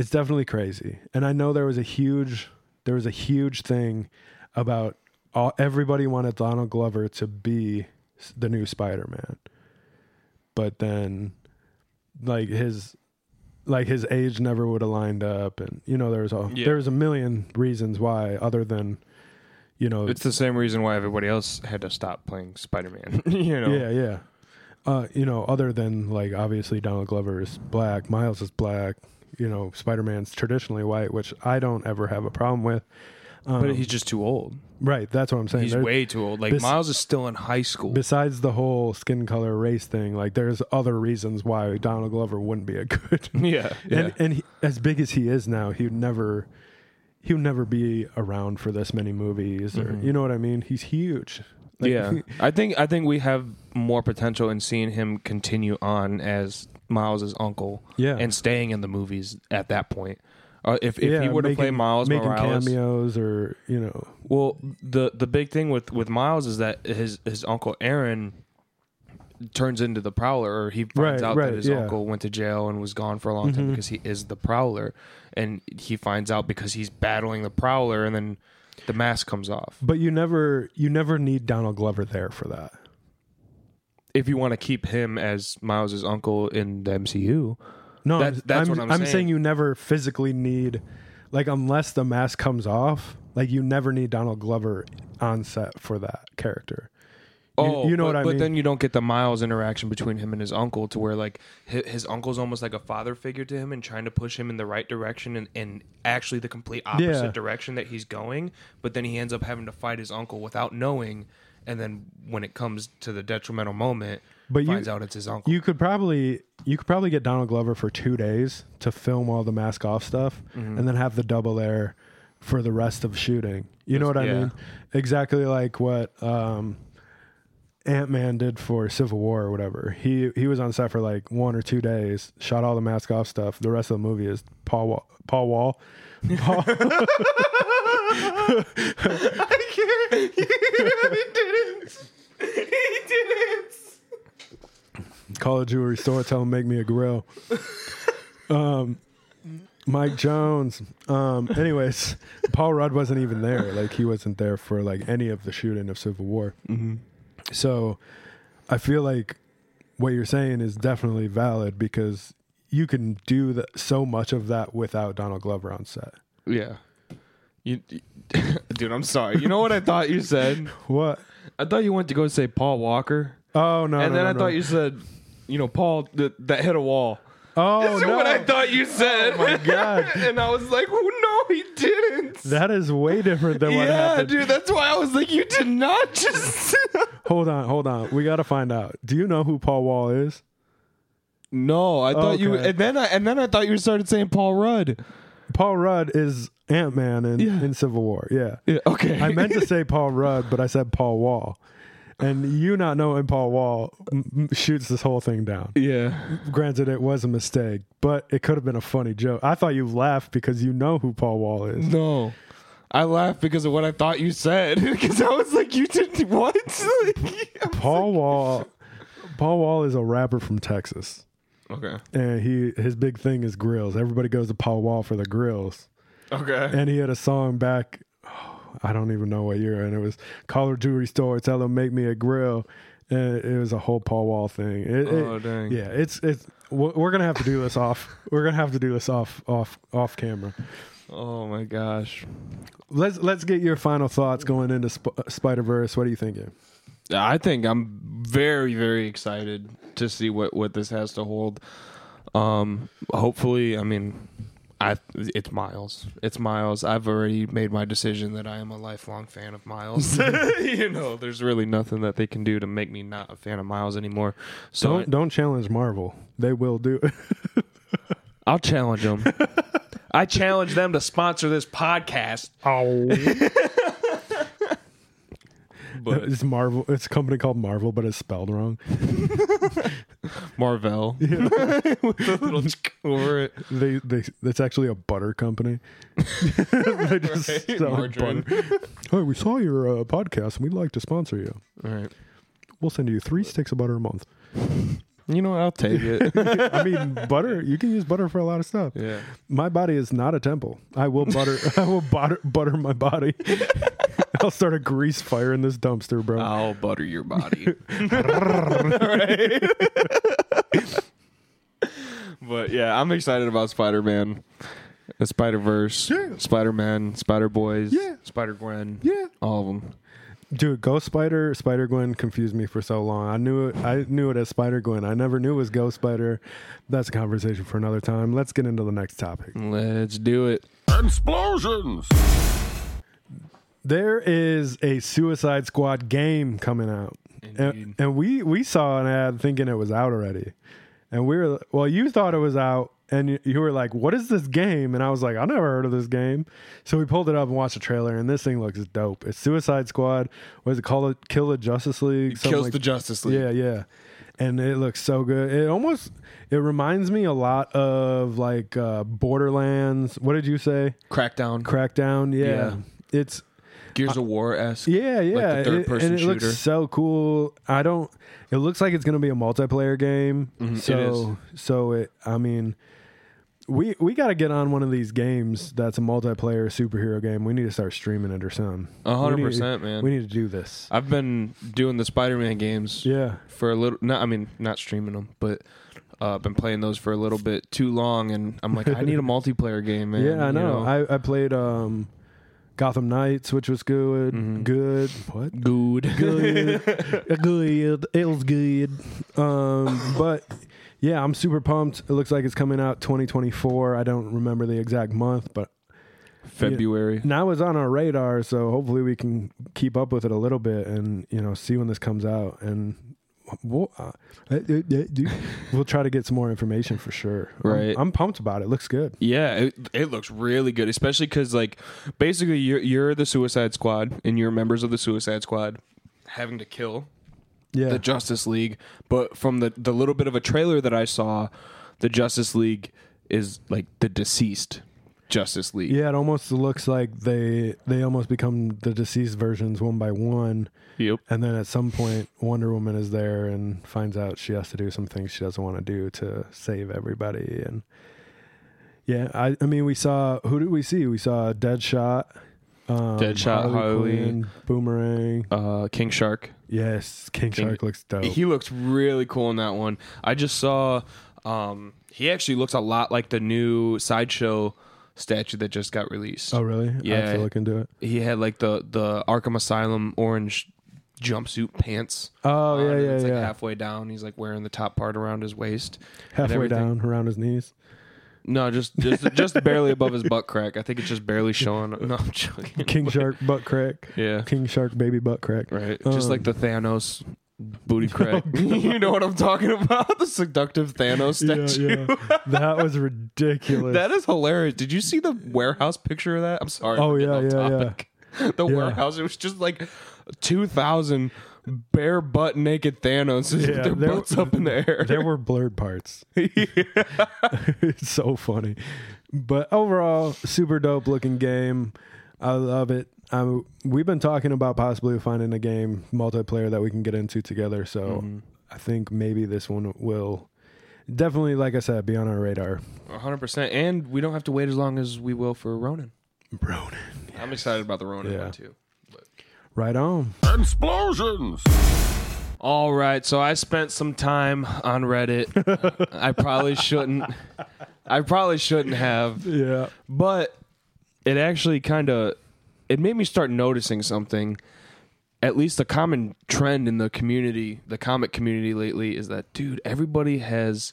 [SPEAKER 2] it's definitely crazy. And I know there was a huge there was a huge thing about all, everybody wanted Donald Glover to be the new Spider-Man. But then like his like his age never would have lined up and you know there was a
[SPEAKER 1] Yeah.
[SPEAKER 2] there was a million reasons why other than you know
[SPEAKER 1] It's the same reason why everybody else had to stop playing Spider-Man. you know.
[SPEAKER 2] Yeah, yeah. Uh, you know, other than like obviously Donald Glover is black, Miles is black. You know, Spider Man's traditionally white, which I don't ever have a problem with. Um,
[SPEAKER 1] But he's just too old.
[SPEAKER 2] right. That's what I'm saying.
[SPEAKER 1] He's
[SPEAKER 2] There-
[SPEAKER 1] way too old. Like
[SPEAKER 2] bes-
[SPEAKER 1] Miles is still in high school.
[SPEAKER 2] besides the whole skin color race thing, like there's other reasons why Donald Glover wouldn't be a good.
[SPEAKER 1] yeah. Yeah.
[SPEAKER 2] And and he, as big as he is now, he would never he would never be around for this many movies or
[SPEAKER 1] Mhm.
[SPEAKER 2] you know what I mean? He's huge. Like,
[SPEAKER 1] yeah. I think I think we have more potential in seeing him continue on as Miles's uncle
[SPEAKER 2] yeah.
[SPEAKER 1] and staying in the movies at that point. Uh, if if
[SPEAKER 2] yeah,
[SPEAKER 1] he were to play
[SPEAKER 2] making-
[SPEAKER 1] Miles
[SPEAKER 2] making
[SPEAKER 1] Morales,
[SPEAKER 2] cameos or you know
[SPEAKER 1] well, the the big thing with with Miles is that his his uncle Aaron turns into the Prowler, or he finds
[SPEAKER 2] Right,
[SPEAKER 1] out
[SPEAKER 2] right,
[SPEAKER 1] that his
[SPEAKER 2] yeah.
[SPEAKER 1] uncle went to jail and was gone for a long time
[SPEAKER 2] Mhm.
[SPEAKER 1] because he is the Prowler, and he finds out because he's battling the Prowler, and then the mask comes off.
[SPEAKER 2] But you never you never need Donald Glover there for that.
[SPEAKER 1] If you want to keep him as Miles's uncle in the MCU,
[SPEAKER 2] No,
[SPEAKER 1] That-
[SPEAKER 2] I'm-
[SPEAKER 1] that's
[SPEAKER 2] I'm,
[SPEAKER 1] what I'm saying.
[SPEAKER 2] saying. You never physically need, like, unless the mask comes off, like you never need Donald Glover on set for that character. You-
[SPEAKER 1] Oh,
[SPEAKER 2] you know
[SPEAKER 1] but,
[SPEAKER 2] what I
[SPEAKER 1] but
[SPEAKER 2] mean?
[SPEAKER 1] But then you don't get the Miles interaction between him and his uncle, to where like his, his uncle's almost like a father figure to him and trying to push him in the right direction and, and actually the complete opposite
[SPEAKER 2] Yeah.
[SPEAKER 1] direction that he's going. But then he ends up having to fight his uncle without knowing, and then when it comes to the detrimental moment,
[SPEAKER 2] But you-
[SPEAKER 1] finds out it's his uncle.
[SPEAKER 2] You could probably you could probably get Donald Glover for two days to film all the mask off stuff,
[SPEAKER 1] Mm-hmm.
[SPEAKER 2] and then have the double air for the rest of shooting. You know what I
[SPEAKER 1] Yeah.
[SPEAKER 2] mean? Exactly like what um, Ant Man did for Civil War or whatever. He he was on set for like one or two days, shot all the mask off stuff. The rest of the movie is Paul Wall, Paul Wall. Paul,
[SPEAKER 1] he didn't. He didn't.
[SPEAKER 2] call a jewelry store, tell him make me a grill. Um, Mike Jones. Um, anyways, Paul Rudd wasn't even there. Like he wasn't there for like any of the shooting of Civil War.
[SPEAKER 1] Mm-hmm.
[SPEAKER 2] So I feel like what you're saying is definitely valid because you can do the, so much of that without Donald Glover on set.
[SPEAKER 1] Yeah. You, dude, I'm sorry. You know what I thought you said?
[SPEAKER 2] What?
[SPEAKER 1] I thought you went to go say Paul Walker,
[SPEAKER 2] Oh no!
[SPEAKER 1] and
[SPEAKER 2] no,
[SPEAKER 1] then
[SPEAKER 2] no,
[SPEAKER 1] I
[SPEAKER 2] no.
[SPEAKER 1] thought you said, you know, Paul that, that hit a wall.
[SPEAKER 2] Oh
[SPEAKER 1] That's
[SPEAKER 2] no!
[SPEAKER 1] what I thought you oh, said.
[SPEAKER 2] Oh my god!
[SPEAKER 1] and I was like, oh, no, he didn't.
[SPEAKER 2] That is way different than what happened.
[SPEAKER 1] yeah, dude. That's why I was like, you did not just.
[SPEAKER 2] Hold on, hold on. We got to find out. Do you know who Paul Wall is?
[SPEAKER 1] no, I thought you, and then I, and then I thought you started saying Paul Rudd.
[SPEAKER 2] Paul Rudd is Ant Man in,
[SPEAKER 1] Yeah.
[SPEAKER 2] in Civil War. Yeah.
[SPEAKER 1] Yeah, okay.
[SPEAKER 2] I meant to say Paul Rudd, but I said Paul Wall. And you not knowing Paul Wall m- shoots this whole thing down.
[SPEAKER 1] yeah.
[SPEAKER 2] Granted, it was a mistake, but it could have been a funny joke. I thought you laughed because you know who Paul Wall is.
[SPEAKER 1] No. I laughed because of what I thought you said. Because I was like, you didn't what? Like,
[SPEAKER 2] Paul Wall, Paul Wall is a rapper from Texas,
[SPEAKER 1] okay.
[SPEAKER 2] and he his big thing is grills. Everybody goes to Paul Wall for the grills.
[SPEAKER 1] Okay.
[SPEAKER 2] and he had a song back I don't even know what year and it was call jewelry store tell them make me a grill and it was a whole Paul Wall thing It- it-
[SPEAKER 1] Oh, dang.
[SPEAKER 2] yeah it's it's we're we're gonna have to do this off we're gonna have to do this off off off camera
[SPEAKER 1] Oh my gosh.
[SPEAKER 2] let's let's get your final thoughts going into Sp- Spider Verse what are you thinking
[SPEAKER 1] I think I'm very, very excited to see what, what this has to hold. Um, hopefully, I mean, I it's Miles. It's Miles. I've already made my decision that I am a lifelong fan of Miles. you know, there's really nothing that they can do to make me not a fan of Miles anymore. So
[SPEAKER 2] don't don't challenge Marvel they will do it
[SPEAKER 1] I'll challenge them. I challenge them to sponsor this podcast.
[SPEAKER 2] oh
[SPEAKER 1] But
[SPEAKER 2] it's Marvel it's a company called Marvel but it's spelled wrong
[SPEAKER 1] Marvel with a little over it.
[SPEAKER 2] they they it's actually a butter company they just
[SPEAKER 1] Right?
[SPEAKER 2] sell
[SPEAKER 1] Margarine.
[SPEAKER 2] butter. Hey, we saw your uh, podcast and we'd like to sponsor you.
[SPEAKER 1] All right.
[SPEAKER 2] We'll send you three sticks of butter a month.
[SPEAKER 1] You know? I'll take it.
[SPEAKER 2] I mean, butter. You can use butter for a lot of stuff.
[SPEAKER 1] yeah.
[SPEAKER 2] My body is not a temple. I will butter. I will butter butter my body. I'll start a grease fire in this dumpster, bro.
[SPEAKER 1] I'll butter your body. but yeah, I'm excited about Spider Man, The uh, Spider Verse,
[SPEAKER 2] Yeah.
[SPEAKER 1] Spider Man, Spider Boys,
[SPEAKER 2] Yeah.
[SPEAKER 1] Spider Gwen,
[SPEAKER 2] yeah,
[SPEAKER 1] all of them.
[SPEAKER 2] Dude. Ghost Spider, Spider Gwen confused me for so long. I knew it. I knew it as Spider Gwen. I never knew it was Ghost Spider. That's a conversation for another time. Let's get into the next topic.
[SPEAKER 1] Let's do it.
[SPEAKER 3] Explosions!
[SPEAKER 2] There is a Suicide Squad game coming out, and, and we we saw an ad thinking it was out already, and we were well, you thought it was out, and you, you were like, "What is this game?" And I was like, "I never heard of this game," so we pulled it up and watched the trailer, and this thing looks dope. It's Suicide Squad. What is it called? Kill the Justice League.
[SPEAKER 1] Kills
[SPEAKER 2] like-
[SPEAKER 1] the Justice League.
[SPEAKER 2] Yeah, yeah. And it looks so good. It almost it reminds me a lot of like uh Borderlands. What did you say?
[SPEAKER 1] Crackdown,
[SPEAKER 2] Crackdown. Yeah.
[SPEAKER 1] Yeah.
[SPEAKER 2] It's
[SPEAKER 1] Gears of War esque.
[SPEAKER 2] yeah, yeah.
[SPEAKER 1] the third-person
[SPEAKER 2] It- and it
[SPEAKER 1] shooter.
[SPEAKER 2] looks so cool. I don't. It looks like it's going to be a multiplayer game.
[SPEAKER 1] Mhm, it
[SPEAKER 2] so so it. I mean, we we got to get on one of these games that's a multiplayer superhero game. We need to start streaming it or something.
[SPEAKER 1] A hundred percent, man.
[SPEAKER 2] We need to do this.
[SPEAKER 1] I've been doing the Spider-Man games
[SPEAKER 2] Yeah.
[SPEAKER 1] for a little. Not, I mean, not streaming them, but uh, I've been playing those for a little bit too long, and I'm like, I need a multiplayer game, man.
[SPEAKER 2] yeah, I
[SPEAKER 1] you
[SPEAKER 2] know. I, I played um, Gotham Knights, which was good.
[SPEAKER 1] Mhm.
[SPEAKER 2] Good. What?
[SPEAKER 1] good.
[SPEAKER 2] Good. good. It was good. Um, but yeah, I'm super pumped. It looks like it's coming out 2024. I don't remember the exact month, but
[SPEAKER 1] February.
[SPEAKER 2] now it's on our radar. So hopefully we can keep up with it a little bit and you know see when this comes out and. We'll, uh, uh, uh, uh we'll try to get some more information for sure. I'm-
[SPEAKER 1] Right.
[SPEAKER 2] I'm, pumped about it. Looks good.
[SPEAKER 1] Yeah, it, it looks really good, especially because like basically you're you're the Suicide Squad and you're members of the Suicide Squad having to kill
[SPEAKER 2] Yeah.
[SPEAKER 1] the Justice League. But from the the little bit of a trailer that I saw, the Justice League is like the deceased Justice League.
[SPEAKER 2] Yeah, it almost looks like they they almost become the deceased versions one by one,
[SPEAKER 1] Yep.
[SPEAKER 2] and then at some point Wonder Woman is there and finds out she has to do some things she doesn't want to do to save everybody. And yeah, I I mean we saw who did we see? We saw Deadshot, um,
[SPEAKER 1] Deadshot, Harley.
[SPEAKER 2] Quinn, Boomerang.
[SPEAKER 1] Uh, King Shark.
[SPEAKER 2] Yes, King
[SPEAKER 1] King-
[SPEAKER 2] Shark looks dope.
[SPEAKER 1] He looks really cool in that one. I just saw. Um, he actually looks a lot like the new sideshow statue that just got released.
[SPEAKER 2] oh really? Yeah, I have to look into it.
[SPEAKER 1] He had like the the Arkham Asylum orange jumpsuit pants.
[SPEAKER 2] Oh yeah,
[SPEAKER 1] and
[SPEAKER 2] yeah,
[SPEAKER 1] It's like
[SPEAKER 2] yeah.
[SPEAKER 1] halfway down. He's like wearing the top part around his waist.
[SPEAKER 2] Halfway down around his knees.
[SPEAKER 1] No, just just just barely above his butt crack. I think it's just barely showing. No, I'm joking.
[SPEAKER 2] King Shark butt crack.
[SPEAKER 1] Yeah.
[SPEAKER 2] King Shark baby butt crack.
[SPEAKER 1] Right. Just
[SPEAKER 2] Um,
[SPEAKER 1] like the Thanos booty crack. you know what I'm talking about? The seductive Thanos statue.
[SPEAKER 2] Yeah, yeah. that was ridiculous.
[SPEAKER 1] That is hilarious. Did you see the warehouse picture of that? I'm sorry.
[SPEAKER 2] Oh,
[SPEAKER 1] getting
[SPEAKER 2] yeah,
[SPEAKER 1] off
[SPEAKER 2] yeah, yeah.
[SPEAKER 1] The
[SPEAKER 2] Yeah.
[SPEAKER 1] warehouse. It was just like 2,000 bare butt naked Thanos with
[SPEAKER 2] Yeah,
[SPEAKER 1] their
[SPEAKER 2] there-
[SPEAKER 1] butts up in the air.
[SPEAKER 2] there were blurred parts. it's so funny. But overall, super dope looking game. I love it. I, we've been talking about possibly finding a game multiplayer that we can get into together. So
[SPEAKER 1] Mm-hmm.
[SPEAKER 2] I think maybe this one will definitely, like I said, be on our radar.
[SPEAKER 1] 100%. And we don't have to wait as long as we will for Ronin.
[SPEAKER 2] Ronan.
[SPEAKER 1] I'm excited about the Ronin
[SPEAKER 2] Yeah.
[SPEAKER 1] one too.
[SPEAKER 2] Right on.
[SPEAKER 3] Explosions!
[SPEAKER 1] All right, so I spent some time on Reddit. Uh, I probably shouldn't. I probably shouldn't have,
[SPEAKER 2] Yeah.
[SPEAKER 1] but it actually kind of it made me start noticing something. At least a common trend in the community, the comic community lately, is that dude, everybody has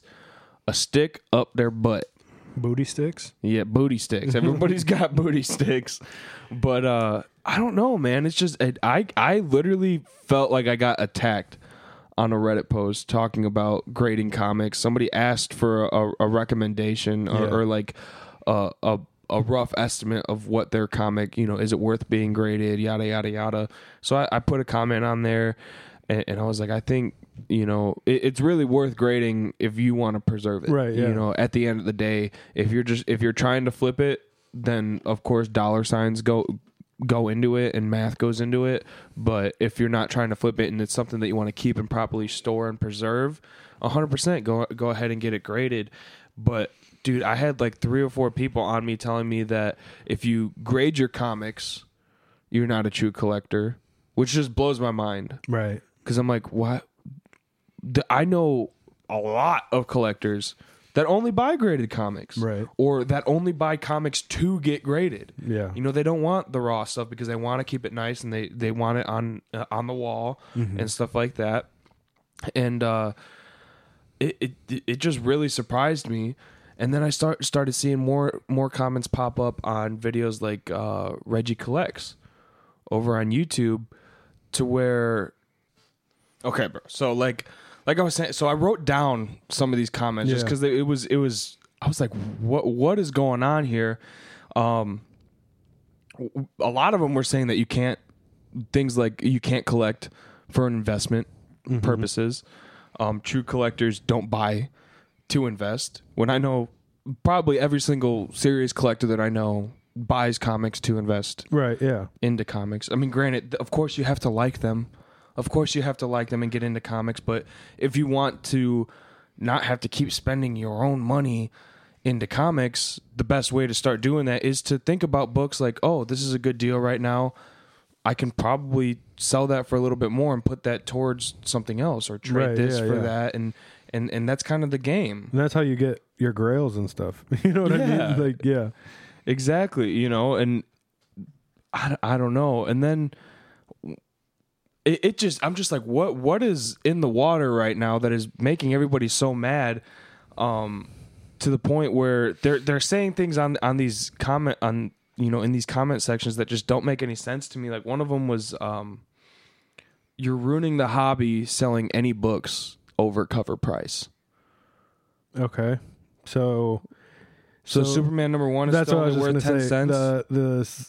[SPEAKER 1] a stick up their butt.
[SPEAKER 2] Booty sticks.
[SPEAKER 1] Yeah, booty sticks. Everybody's got booty sticks. But uh I don't know, man. It's just it, I I literally felt like I got attacked on a Reddit post talking about grading comics. Somebody asked for a, a recommendation or,
[SPEAKER 2] Yeah.
[SPEAKER 1] or like a, a a rough estimate of what their comic, you know, is it worth being graded, yada yada yada. So I, I put a comment on there, and, and I was like, I think you know it, it's really worth grading if you want to preserve it,
[SPEAKER 2] Right, yeah.
[SPEAKER 1] You know, at the end of the day, if you're just if you're trying to flip it, then of course dollar signs go go into it and math goes into it. But if you're not trying to flip it and it's something that you want to keep and properly store and preserve, 100% go go ahead and get it graded. But dude, I had like three or four people on me telling me that if you grade your comics, you're not a true collector, which just blows my mind
[SPEAKER 2] Right.
[SPEAKER 1] because I'm like, what? I know a lot of collectors that only buy graded comics,
[SPEAKER 2] Right.
[SPEAKER 1] Or that only buy comics to get graded.
[SPEAKER 2] Yeah.
[SPEAKER 1] You know, they don't want the raw stuff because they want to keep it nice and they they want it on uh, on the wall
[SPEAKER 2] Mm-hmm.
[SPEAKER 1] and stuff like that. And uh, it it it just really surprised me. And then I start started seeing more more comments pop up on videos like uh, Reggie collects over on YouTube, to where okay, bro. So like like I was saying, so I wrote down some of these comments just because it was it was I was like, what what is going on here? Um, a lot of them were saying that you can't things like you can't collect for investment purposes. Um, true collectors don't buy to invest. When I know probably every single serious collector that I know buys comics to invest
[SPEAKER 2] Right. Yeah.
[SPEAKER 1] into comics. I mean, granted, of course you have to like them. Of course you have to like them and get into comics, but if you want to not have to keep spending your own money into comics, the best way to start doing that is to think about books like, oh, this is a good deal right now. I can probably sell that for a little bit more and put that towards something else or trade
[SPEAKER 2] Right,
[SPEAKER 1] this
[SPEAKER 2] yeah,
[SPEAKER 1] for
[SPEAKER 2] yeah.
[SPEAKER 1] that and and and that's kind of the game.
[SPEAKER 2] And that's how you get your grails and stuff. You know what I mean? Like, yeah.
[SPEAKER 1] Exactly, you know, and I, I don't know. And then it, it just I'm just like what what is in the water right now that is making everybody so mad um to the point where they're they're saying things on on these comment on you know in these comment sections that just don't make any sense to me. Like one of them was um you're ruining the hobby selling any books over cover price.
[SPEAKER 2] Okay. So,
[SPEAKER 1] So,
[SPEAKER 2] So
[SPEAKER 1] Superman number 1 is
[SPEAKER 2] that's
[SPEAKER 1] still
[SPEAKER 2] what I was
[SPEAKER 1] only worth
[SPEAKER 2] going
[SPEAKER 1] 10
[SPEAKER 2] to say.
[SPEAKER 1] cents.
[SPEAKER 2] The, the,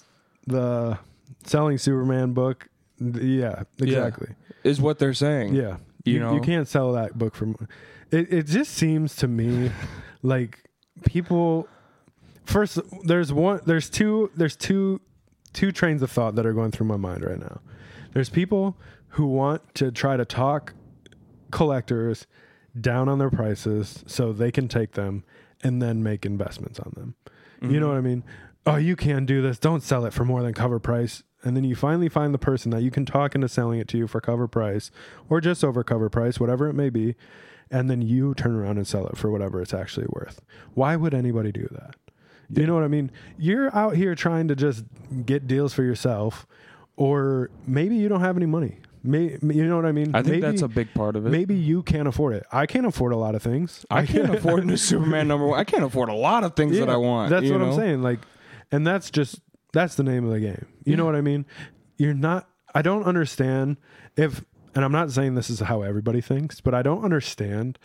[SPEAKER 2] the selling Superman book. Yeah, exactly.
[SPEAKER 1] is what they're saying.
[SPEAKER 2] Yeah.
[SPEAKER 1] You
[SPEAKER 2] You,
[SPEAKER 1] know?
[SPEAKER 2] you can't sell that book for more. It, it just seems to me like people first there's one there's two there's two two trains of thought that are going through my mind right now. There's people who want to try to talk collectors down on their prices so they can take them and then make investments on them. You know mm-hmm. what I mean? Oh, you can't do this. Don't sell it for more than cover price. And then you finally find the person that you can talk into selling it to you for cover price or just over cover price, whatever it may be. And then you turn around and sell it for whatever it's actually worth. Why would anybody do that? You know what I mean? You're out here trying to just get deals for yourself, or maybe you don't have any money. May, you know what I mean?
[SPEAKER 1] I think
[SPEAKER 2] maybe,
[SPEAKER 1] that's a big part of it.
[SPEAKER 2] Maybe you can't afford it. I can't afford a lot of things.
[SPEAKER 1] I can't afford a Superman number one. I can't afford a lot of things that I want.
[SPEAKER 2] That's what I'm saying. Like, and that's just that's the name of the game. You know what I mean? You're not. I don't understand if, and I'm not saying this is how everybody thinks, but I don't understand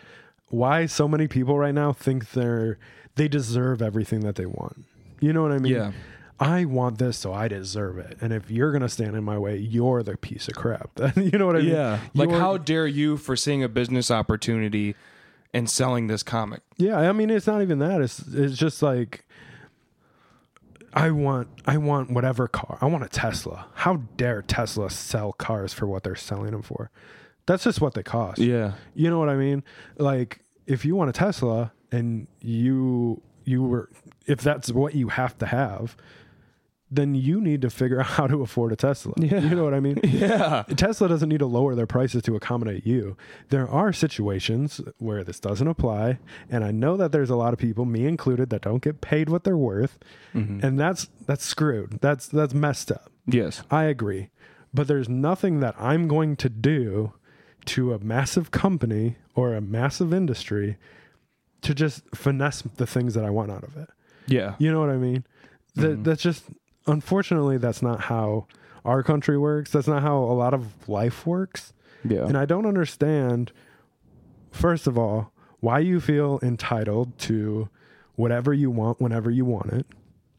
[SPEAKER 2] why so many people right now think they're they deserve everything that they want. You know what I mean?
[SPEAKER 1] Yeah.
[SPEAKER 2] I want this, so I deserve it. And if you're gonna stand in my way, you're the piece of crap. you know what I mean?
[SPEAKER 1] Yeah. Like,
[SPEAKER 2] You're-
[SPEAKER 1] how dare you for seeing a business opportunity and selling this comic?
[SPEAKER 2] Yeah, I mean it's not even that. It's it's just like I want I want whatever car. I want a Tesla. How dare Tesla sell cars for what they're selling them for? That's just what they cost.
[SPEAKER 1] Yeah.
[SPEAKER 2] You know what I mean? Like if you want a Tesla and you you were if that's what you have to have, then you need to figure out how to afford a Tesla.
[SPEAKER 1] Yeah.
[SPEAKER 2] You know what I mean?
[SPEAKER 1] Yeah.
[SPEAKER 2] Tesla doesn't need to lower their prices to accommodate you. There are situations where this doesn't apply, and I know that there's a lot of people, me included, that don't get paid what they're worth, mm-hmm. and that's that's screwed. That's that's messed up.
[SPEAKER 1] Yes.
[SPEAKER 2] I agree, but there's nothing that I'm going to do to a massive company or a massive industry to just finesse the things that I want out of it.
[SPEAKER 1] Yeah.
[SPEAKER 2] You know what I mean? That mm-hmm. that's just unfortunately that's not how our country works. That's not how a lot of life works.
[SPEAKER 1] Yeah.
[SPEAKER 2] And I don't understand first of all why you feel entitled to whatever you want whenever you want it.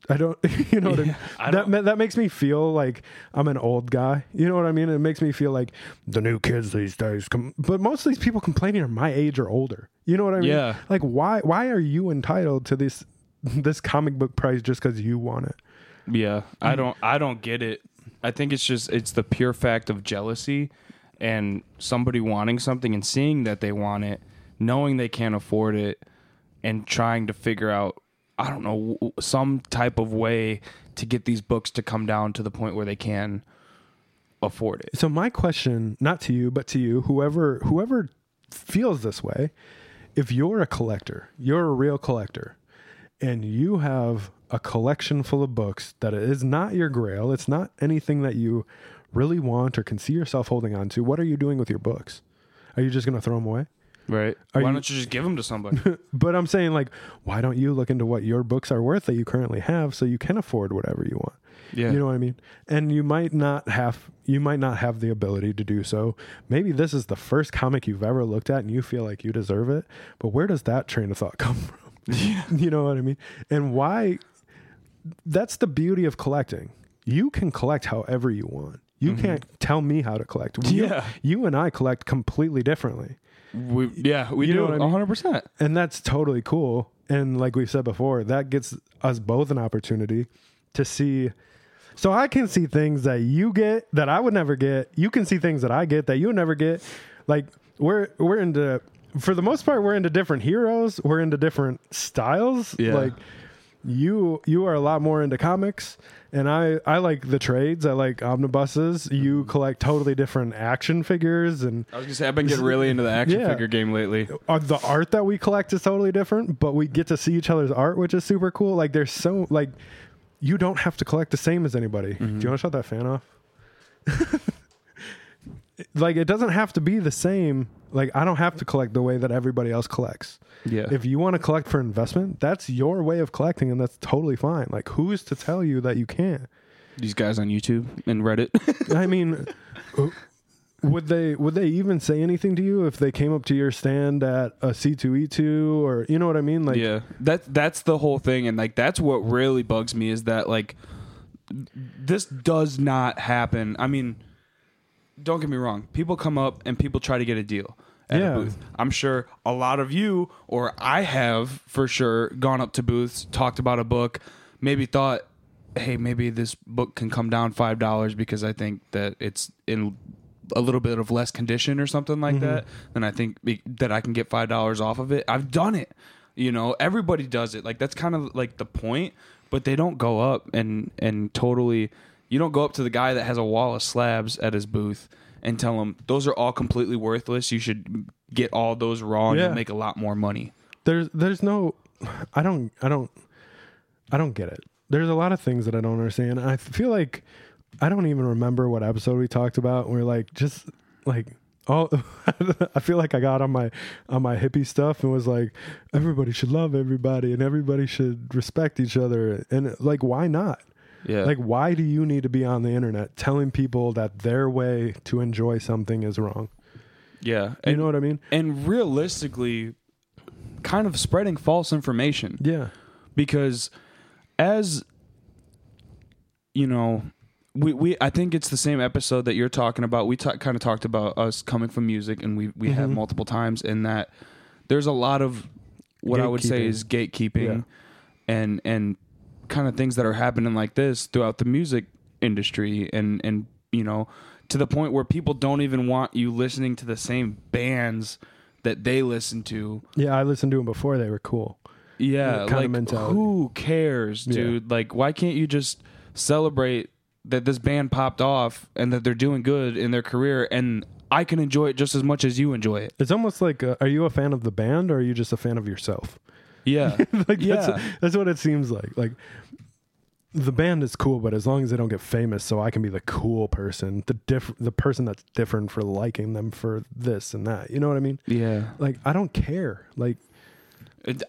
[SPEAKER 2] I don't you know what I mean?
[SPEAKER 1] I
[SPEAKER 2] that that makes me feel like I'm an old guy. You know what I mean? It makes me feel like the new kids these days com- but most of these people complaining are my age or older. You know what I mean?
[SPEAKER 1] Yeah.
[SPEAKER 2] Like why why are you entitled to this this comic book price just cuz you want it?
[SPEAKER 1] Yeah, I mm-hmm. don't I don't get it. I think it's just it's the pure fact of jealousy and somebody wanting something and seeing that they want it, knowing they can't afford it and trying to figure out I don't know some type of way to get these books to come down to the point where they can afford it.
[SPEAKER 2] So my question, not to you, but to you, whoever whoever feels this way, if you're a collector, you're a real collector, and you have a collection full of books that is not your grail, it's not anything that you really want or can see yourself holding on to, what are you doing with your books? Are you just going to throw them away?
[SPEAKER 1] Right.
[SPEAKER 2] Are
[SPEAKER 1] Why
[SPEAKER 2] you-
[SPEAKER 1] don't you just give them to somebody?
[SPEAKER 2] But I'm saying like why don't you look into what your books are worth that you currently have so you can afford whatever you want?
[SPEAKER 1] yeah.
[SPEAKER 2] You know what I mean? And you might not have you might not have the ability to do so. Maybe this is the first comic you've ever looked at and you feel like you deserve it. But where does that train of thought come from? Yeah. you know what I mean? And why that's the beauty of collecting. You can collect however you want. You can't tell me how to collect. You-
[SPEAKER 1] Mm-hmm. Yeah.
[SPEAKER 2] You and I collect completely differently.
[SPEAKER 1] we, yeah, we
[SPEAKER 2] You
[SPEAKER 1] do
[SPEAKER 2] I mean?
[SPEAKER 1] 100%.
[SPEAKER 2] And that's totally cool. And like we said before, that gets us both an opportunity to see. So I can see things that you get that I would never get. You can see things that I get that you never get. Like we're we're into for the most part, we're into different heroes. We're into different styles.
[SPEAKER 1] Yeah.
[SPEAKER 2] Like you, you are a lot more into comics, and I, I like the trades. I like omnibuses. You
[SPEAKER 1] Mm-hmm.
[SPEAKER 2] collect totally different action figures, and
[SPEAKER 1] I was gonna say I've been getting really into the action
[SPEAKER 2] Yeah.
[SPEAKER 1] figure game lately.
[SPEAKER 2] uh, the art that we collect is totally different. But we get to see each other's art, which is super cool. Like there's so like you don't have to collect the same as anybody.
[SPEAKER 1] Mm-hmm.
[SPEAKER 2] Do you want to shut that fan off? like it doesn't have to be the same. Like I don't have to collect the way that everybody else collects.
[SPEAKER 1] Yeah.
[SPEAKER 2] If you want to collect for investment, that's your way of collecting, and that's totally fine. Like who's to tell you that you can't?
[SPEAKER 1] These guys on YouTube and Reddit.
[SPEAKER 2] I mean, uh, would they would they even say anything to you if they came up to your stand at a C two E two or you know what I mean? Like
[SPEAKER 1] yeah. That that's the whole thing and like that's what really bugs me is that like this does not happen. I mean, don't get me wrong. People come up and people try to get a deal at
[SPEAKER 2] Yeah.
[SPEAKER 1] a booth. I'm sure a lot of you or I have for sure gone up to booths, talked about a book, maybe thought, "Hey, maybe this book can come down $5 because I think that it's in a little bit of less condition or something like mm-hmm. that, then I think that I can get $5 off of it." I've done it. You know, everybody does it. Like that's kind of like the point, but they don't go up and and totally you don't go up to the guy that has a wall of slabs at his booth and tell him those are all completely worthless. You should get all those raw and
[SPEAKER 2] Yeah.
[SPEAKER 1] you'll make a lot more money.
[SPEAKER 2] there's there's no I don't I don't I don't get it. There's a lot of things that I don't understand. I feel like I don't even remember what episode we talked about. We're like just like oh I feel like I got on my on my hippie stuff and was like everybody should love everybody and everybody should respect each other and like why not?
[SPEAKER 1] Yeah.
[SPEAKER 2] Like why do you need to be on the internet telling people that their way to enjoy something is wrong?
[SPEAKER 1] yeah.
[SPEAKER 2] You
[SPEAKER 1] And,
[SPEAKER 2] know what I mean?
[SPEAKER 1] and realistically kind of spreading false information.
[SPEAKER 2] Yeah.
[SPEAKER 1] because as you know we, we I think it's the same episode that you're talking about. We ta- kind of talked about us coming from music, and we we have
[SPEAKER 2] Mhm.
[SPEAKER 1] multiple times in that there's a lot of what I would say is gatekeeping,
[SPEAKER 2] Yeah.
[SPEAKER 1] and and kind of things that are happening like this throughout the music industry, and and you know to the point where people don't even want you listening to the same bands that they listen to
[SPEAKER 2] Yeah, I listened to them before they were cool.
[SPEAKER 1] yeah, like who cares,
[SPEAKER 2] Yeah.
[SPEAKER 1] dude? Like, why can't you just celebrate that this band popped off and that they're doing good in their career, and I can enjoy it just as much as you enjoy it?
[SPEAKER 2] It's almost like, uh, are you a fan of the band or are you just a fan of yourself?
[SPEAKER 1] Yeah,
[SPEAKER 2] like
[SPEAKER 1] Yeah.
[SPEAKER 2] that's that's what it seems like. Like the band is cool, but as long as they don't get famous, so I can be the cool person, the diff- the person that's different for liking them for this and that. You know what I mean?
[SPEAKER 1] yeah.
[SPEAKER 2] Like I don't care. Like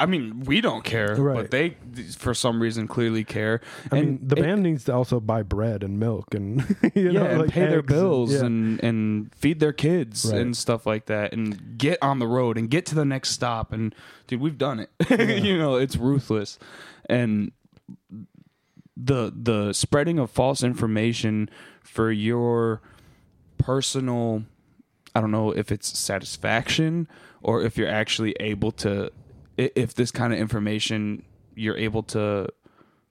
[SPEAKER 1] I mean, we don't care,
[SPEAKER 2] Right.
[SPEAKER 1] but they, for some reason, clearly care.
[SPEAKER 2] I
[SPEAKER 1] and
[SPEAKER 2] mean, the
[SPEAKER 1] it-
[SPEAKER 2] band needs to also buy bread and milk and you
[SPEAKER 1] yeah,
[SPEAKER 2] know,
[SPEAKER 1] and
[SPEAKER 2] like
[SPEAKER 1] pay their bills
[SPEAKER 2] yeah.
[SPEAKER 1] and and feed their kids
[SPEAKER 2] Right.
[SPEAKER 1] and stuff like that, and get on the road and get to the next stop. And dude, we've done it. you know, it's ruthless, and the the spreading of false information for your personal. I don't know if it's satisfaction or if you're actually able to, if this kind of information you're able to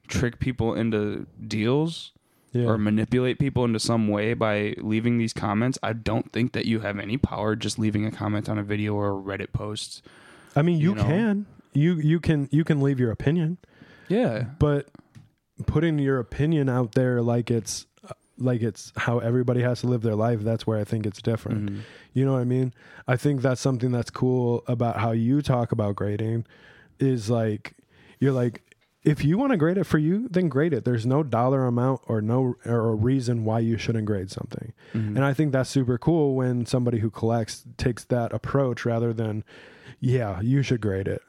[SPEAKER 1] trick people into deals
[SPEAKER 2] yeah.
[SPEAKER 1] or manipulate people into some way by leaving these comments, I don't think that you have any power just leaving a comment on a video or a Reddit post.
[SPEAKER 2] I mean, you,
[SPEAKER 1] you know?
[SPEAKER 2] can you you can you can leave your opinion.
[SPEAKER 1] Yeah.
[SPEAKER 2] but putting your opinion out there like it's like it's how everybody has to live their life that's where i think it's different.
[SPEAKER 1] Mhm.
[SPEAKER 2] you know what i mean? I think that's something that's cool about how you talk about grading is like you're like if you want to grade it for you then grade it. There's no dollar amount or no or a reason why you shouldn't grade something.
[SPEAKER 1] Mhm.
[SPEAKER 2] and i think that's super cool when somebody who collects takes that approach rather than yeah you should grade it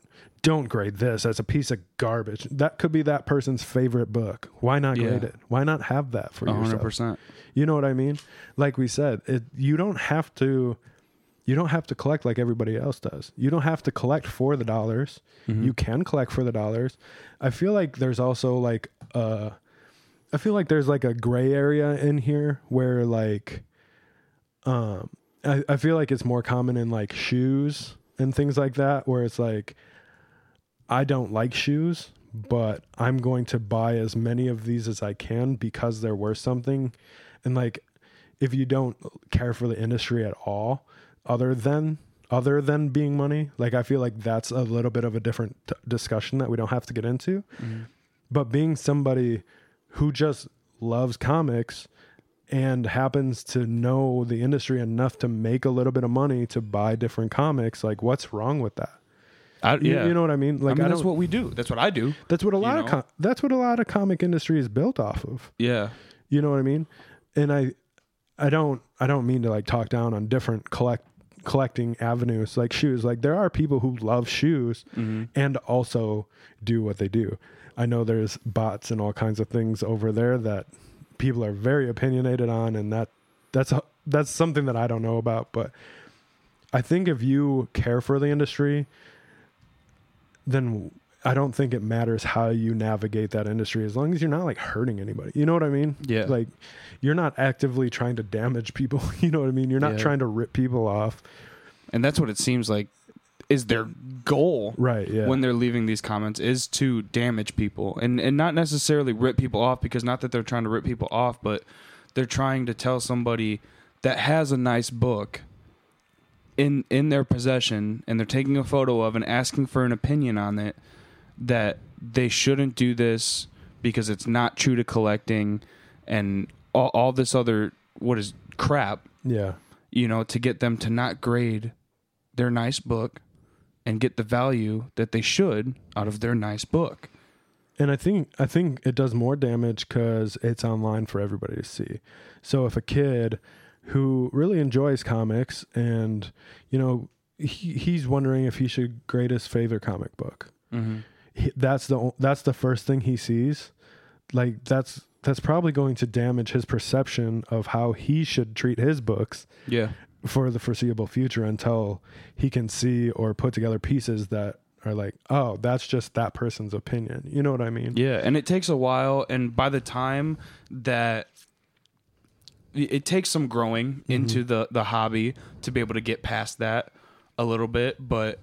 [SPEAKER 2] don't grade this as a piece of garbage. That could be that person's favorite book. Why not grade
[SPEAKER 1] Yeah.
[SPEAKER 2] it? Why not have that for
[SPEAKER 1] A hundred
[SPEAKER 2] yourself
[SPEAKER 1] percent.
[SPEAKER 2] you know what i mean? Like we said it you don't have to you don't have to collect like everybody else does. You don't have to collect for the dollars.
[SPEAKER 1] Mm-hmm.
[SPEAKER 2] you can collect for the dollars. I feel like there's also like uh i feel like there's like a gray area in here where like um I, I feel like it's more common in like shoes and things like that where it's like i don't like shoes but i'm going to buy as many of these as i can because they're worth something and like if you don't care for the industry at all other than other than being money. Like I feel like that's a little bit of a different t- discussion that we don't have to get into. Mm-hmm. But being somebody who just loves comics and happens to know the industry enough to make a little bit of money to buy different comics, like what's wrong with that?
[SPEAKER 1] I,
[SPEAKER 2] You,
[SPEAKER 1] yeah.
[SPEAKER 2] you know what I mean?
[SPEAKER 1] I
[SPEAKER 2] Like
[SPEAKER 1] mean,
[SPEAKER 2] I
[SPEAKER 1] that's what we do. That's what I do.
[SPEAKER 2] that's what a lot
[SPEAKER 1] you
[SPEAKER 2] of com- that's what a lot of comic industry is built off of.
[SPEAKER 1] Yeah.
[SPEAKER 2] You know what I mean? And I I don't I don't mean to like talk down on different collect collecting avenues like shoes. Like there are people who love shoes mm-hmm. and also do what they do. I know there's bots and all kinds of things over there that people are very opinionated on and that that's a, that's something that I don't know about, but I think if you care for the industry then I don't think it matters how you navigate that industry as long as you're not like hurting anybody. You know what I mean?
[SPEAKER 1] Yeah.
[SPEAKER 2] Like you're not actively trying to damage people. You know what I mean? You're not
[SPEAKER 1] Yeah.
[SPEAKER 2] trying to rip people off.
[SPEAKER 1] And that's what it seems like is their goal.
[SPEAKER 2] Right. Yeah.
[SPEAKER 1] when they're leaving these comments is to damage people and and not necessarily rip people off because not that they're trying to rip people off but they're trying to tell somebody that has a nice book in in their possession and they're taking a photo of and asking for an opinion on it that they shouldn't do this because it's not true to collecting and all, all this other what is crap
[SPEAKER 2] yeah.
[SPEAKER 1] you know, to get them to not grade their nice book and get the value that they should out of their nice book.
[SPEAKER 2] And I think I think it does more damage because it's online for everybody to see. So if a kid who really enjoys comics and you know he, he's wondering if he should grade his favorite comic book,
[SPEAKER 1] Mm-hmm.
[SPEAKER 2] he, that's the that's the first thing he sees. Like that's that's probably going to damage his perception of how he should treat his books
[SPEAKER 1] Yeah.
[SPEAKER 2] for the foreseeable future until he can see or put together pieces that are like, oh, that's just that person's opinion. You know what I mean?
[SPEAKER 1] Yeah. And it takes a while. And by the time that it takes some growing mm-hmm. into the, the hobby to be able to get past that a little bit. But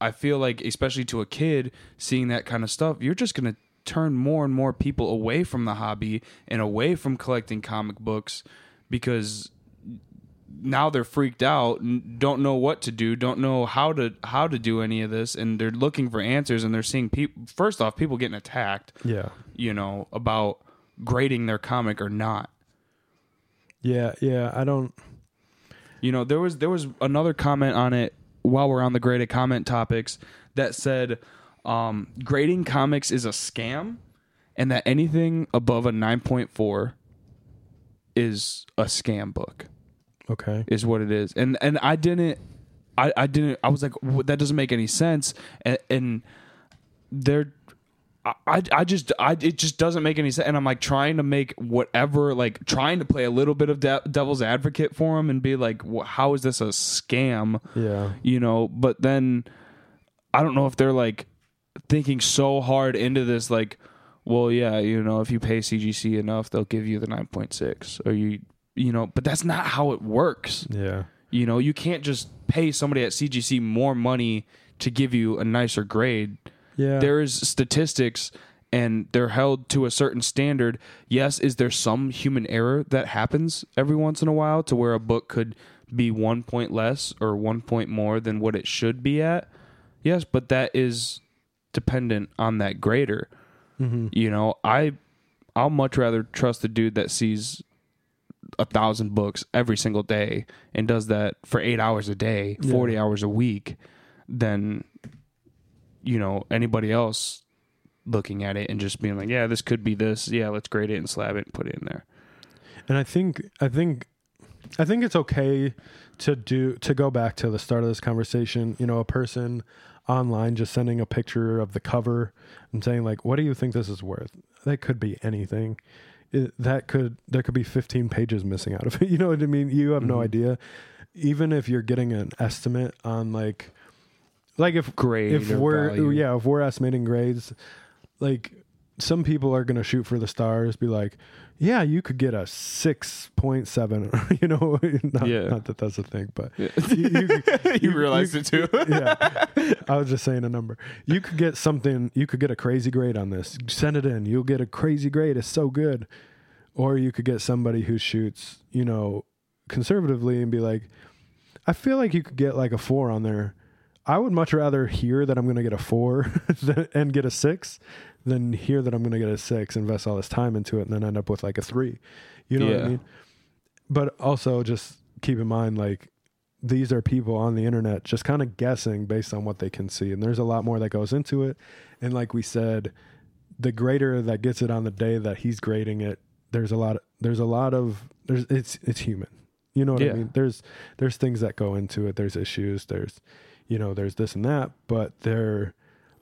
[SPEAKER 1] I feel like, especially to a kid, seeing that kind of stuff, you're just going to turn more and more people away from the hobby and away from collecting comic books because now they're freaked out don't know what to do don't know how to how to do any of this and they're looking for answers and they're seeing people first off people getting attacked
[SPEAKER 2] Yeah.
[SPEAKER 1] you know about grading their comic or not
[SPEAKER 2] Yeah. Yeah. I don't.
[SPEAKER 1] you know there was there was another comment on it while we're on the graded comment topics that said um, grading comics is a scam and that anything above a 9.4 is a scam book
[SPEAKER 2] Okay.
[SPEAKER 1] is what it is and and i didn't i i didn't i was like "Wh- that doesn't make any sense and, and they're I, I just I it just doesn't make any sense and I'm like trying to make whatever like trying to play a little bit of de- devil's advocate for him and be like wh- how is this a scam
[SPEAKER 2] Yeah.
[SPEAKER 1] you know but then I don't know if they're like thinking so hard into this like well yeah you know if you pay CGC enough they'll give you the 9.6 or you you know but that's not how it works
[SPEAKER 2] Yeah.
[SPEAKER 1] you know you can't just pay somebody at CGC more money to give you a nicer grade
[SPEAKER 2] Yeah.
[SPEAKER 1] there is statistics and they're held to a certain standard yes is there some human error that happens every once in a while to where a book could be one point less or one point more than what it should be at yes but that is dependent on that grader
[SPEAKER 2] Mm-hmm.
[SPEAKER 1] you know i i'll much rather trust the dude that sees a thousand books every single day and does that for eight hours a day,
[SPEAKER 2] Yeah.
[SPEAKER 1] 40 hours a week, than, you know, anybody else looking at it and just being like, yeah, this could be this. Yeah, let's grade it and slab it and put it in there.
[SPEAKER 2] And I think I think I think it's okay to do to go back to the start of this conversation. You know, a person online just sending a picture of the cover and saying like, "What do you think this is worth?" That could be anything. It, that could there could be 15 pages missing out of it. You know what I mean? You have no
[SPEAKER 1] Mhm.
[SPEAKER 2] idea. Even if you're getting an estimate on like like if
[SPEAKER 1] Grade
[SPEAKER 2] if we're
[SPEAKER 1] value.
[SPEAKER 2] yeah if we're estimating grades like some people are going to shoot for the stars be like yeah you could get a 6.7 you know not,
[SPEAKER 1] Yeah.
[SPEAKER 2] not that that's a thing but
[SPEAKER 1] Yeah.
[SPEAKER 2] you,
[SPEAKER 1] you, realized it too.
[SPEAKER 2] yeah i was just saying a number you could get something you could get a crazy grade on this send it in you'll get a crazy grade it's so good or you could get somebody who shoots you know conservatively and be like I feel like you could get like a four on there. I would much rather hear that I'm going to get a four and get a six than hear that I'm going to get a six, invest all this time into it, and then end up with like a three. You know what I mean? But also just keep in mind, like, these are people on the internet just kind of guessing based on what they can see. And there's a lot more that goes into it. And like we said, the grader that gets it on the day that he's grading it, there's a lot there's a lot of there's it's it's human. You know what
[SPEAKER 1] Yeah.
[SPEAKER 2] I mean? There's there's things that go into it. There's issues. There's you know, there's this and that, but there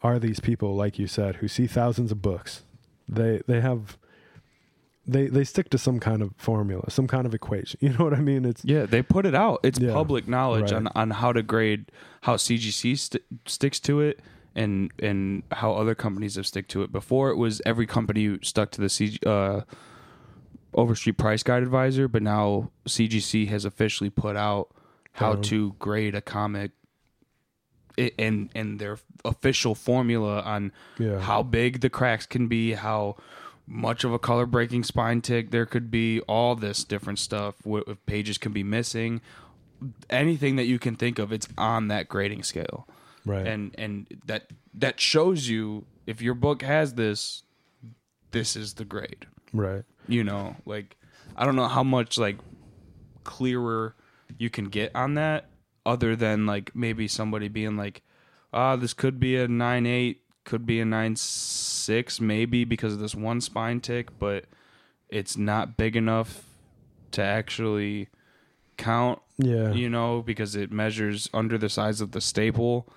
[SPEAKER 2] are these people like you said who see thousands of books. They they have they they stick to some kind of formula, some kind of equation. You know what I mean? It's
[SPEAKER 1] Yeah, they put it out. It's
[SPEAKER 2] Yeah,
[SPEAKER 1] public knowledge
[SPEAKER 2] right.
[SPEAKER 1] on, on how to grade, how CGC st- sticks to it, and and how other companies have stick to it. Before it was every company stuck to the CG, uh, Overstreet Price Guide Advisor, but now CGC has officially put out how
[SPEAKER 2] Um,
[SPEAKER 1] to grade a comic. I- And and their official formula on
[SPEAKER 2] Yeah.
[SPEAKER 1] how big the cracks can be, how much of a color breaking spine tick there could be, all this different stuff. What if pages can be missing, anything that you can think of, it's on that grading scale,
[SPEAKER 2] right.
[SPEAKER 1] and and that that shows you if your book has this, this is the grade.
[SPEAKER 2] right.
[SPEAKER 1] You know, like I don't know how much like clearer you can get on that, other than like maybe somebody being like, ah, this could be a nine eight, could be a nine six, maybe because of this one spine tick, but it's not big enough to actually count.
[SPEAKER 2] Yeah.
[SPEAKER 1] You know, because it measures under the size of the staple.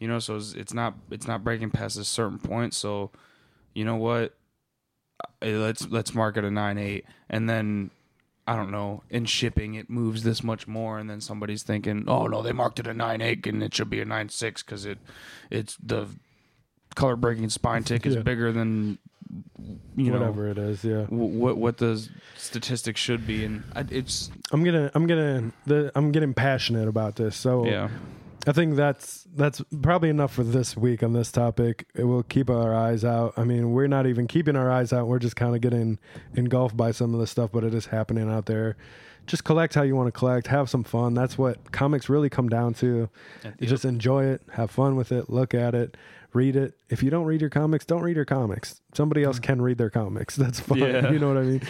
[SPEAKER 1] You know, so it's, not it's not breaking past a certain point. So, you know what? Let's let's mark it a nine eight, and then I don't know. In shipping, it moves this much more, and then somebody's thinking, "Oh no, they marked it a nine eight, and it should be a nine six because it it's the color breaking spine tick is
[SPEAKER 2] Yeah.
[SPEAKER 1] bigger than you know
[SPEAKER 2] Whatever it is, yeah.
[SPEAKER 1] w- what what the statistics should be, and I, it's
[SPEAKER 2] I'm gonna I'm gonna the I'm getting passionate about this. So
[SPEAKER 1] yeah
[SPEAKER 2] I think that's that's probably enough for this week on this topic. It will keep our eyes out. I mean, we're not even keeping our eyes out. We're just kind of getting engulfed by some of the stuff, but it is happening out there. Just collect how you want to collect. Have some fun. That's what comics really come down to. You just enjoy it, have fun with it, look at it, read it. If you don't read your comics, don't read your comics. Somebody else can read their comics. That's fine.
[SPEAKER 1] Yeah.
[SPEAKER 2] You know what I mean?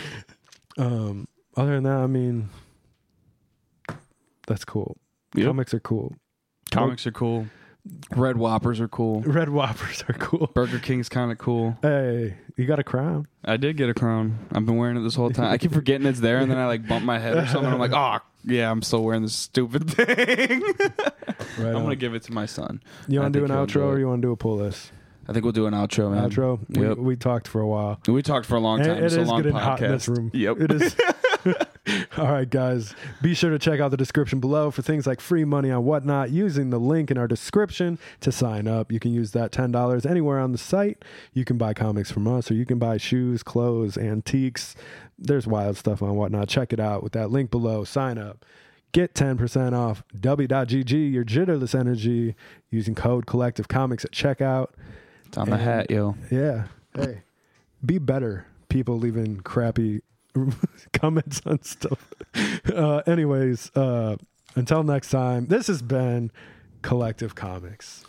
[SPEAKER 2] Um, other than that, I mean, that's cool.
[SPEAKER 1] Yep.
[SPEAKER 2] Comics are cool.
[SPEAKER 1] Comics are cool. Red Whoppers are cool.
[SPEAKER 2] Red Whoppers are cool.
[SPEAKER 1] Burger King's kind of cool.
[SPEAKER 2] Hey, you got a crown.
[SPEAKER 1] I did get a crown. I've been wearing it this whole time. I keep forgetting it's there, and then I like bump my head or something. I'm like, oh yeah, I'm still wearing this stupid thing.
[SPEAKER 2] Right.
[SPEAKER 1] I'm
[SPEAKER 2] on.
[SPEAKER 1] gonna give it to my son.
[SPEAKER 2] you want to do an outro or you want to do a pull list?
[SPEAKER 1] I think we'll do an outro, man.
[SPEAKER 2] Outro.
[SPEAKER 1] Yep.
[SPEAKER 2] We, we talked for a while.
[SPEAKER 1] We talked for a long time.
[SPEAKER 2] it
[SPEAKER 1] it's a
[SPEAKER 2] is
[SPEAKER 1] long
[SPEAKER 2] getting
[SPEAKER 1] podcast.
[SPEAKER 2] hot in this room.
[SPEAKER 1] Yep.
[SPEAKER 2] It is. All right, guys. Be sure to check out the description below for things like free money on whatnot using the link in our description to sign up. You can use that $10 anywhere on the site. You can buy comics from us or you can buy shoes, clothes, antiques. There's wild stuff on whatnot. Check it out with that link below. Sign up. Get 10% off W.GG, your jitterless energy, using code Collective Comics at checkout.
[SPEAKER 1] It's on the hat, yo.
[SPEAKER 2] Yeah. Hey, be better. People leaving crappy comments on stuff. Uh, anyways, uh, until next time, this has been Collective Comics.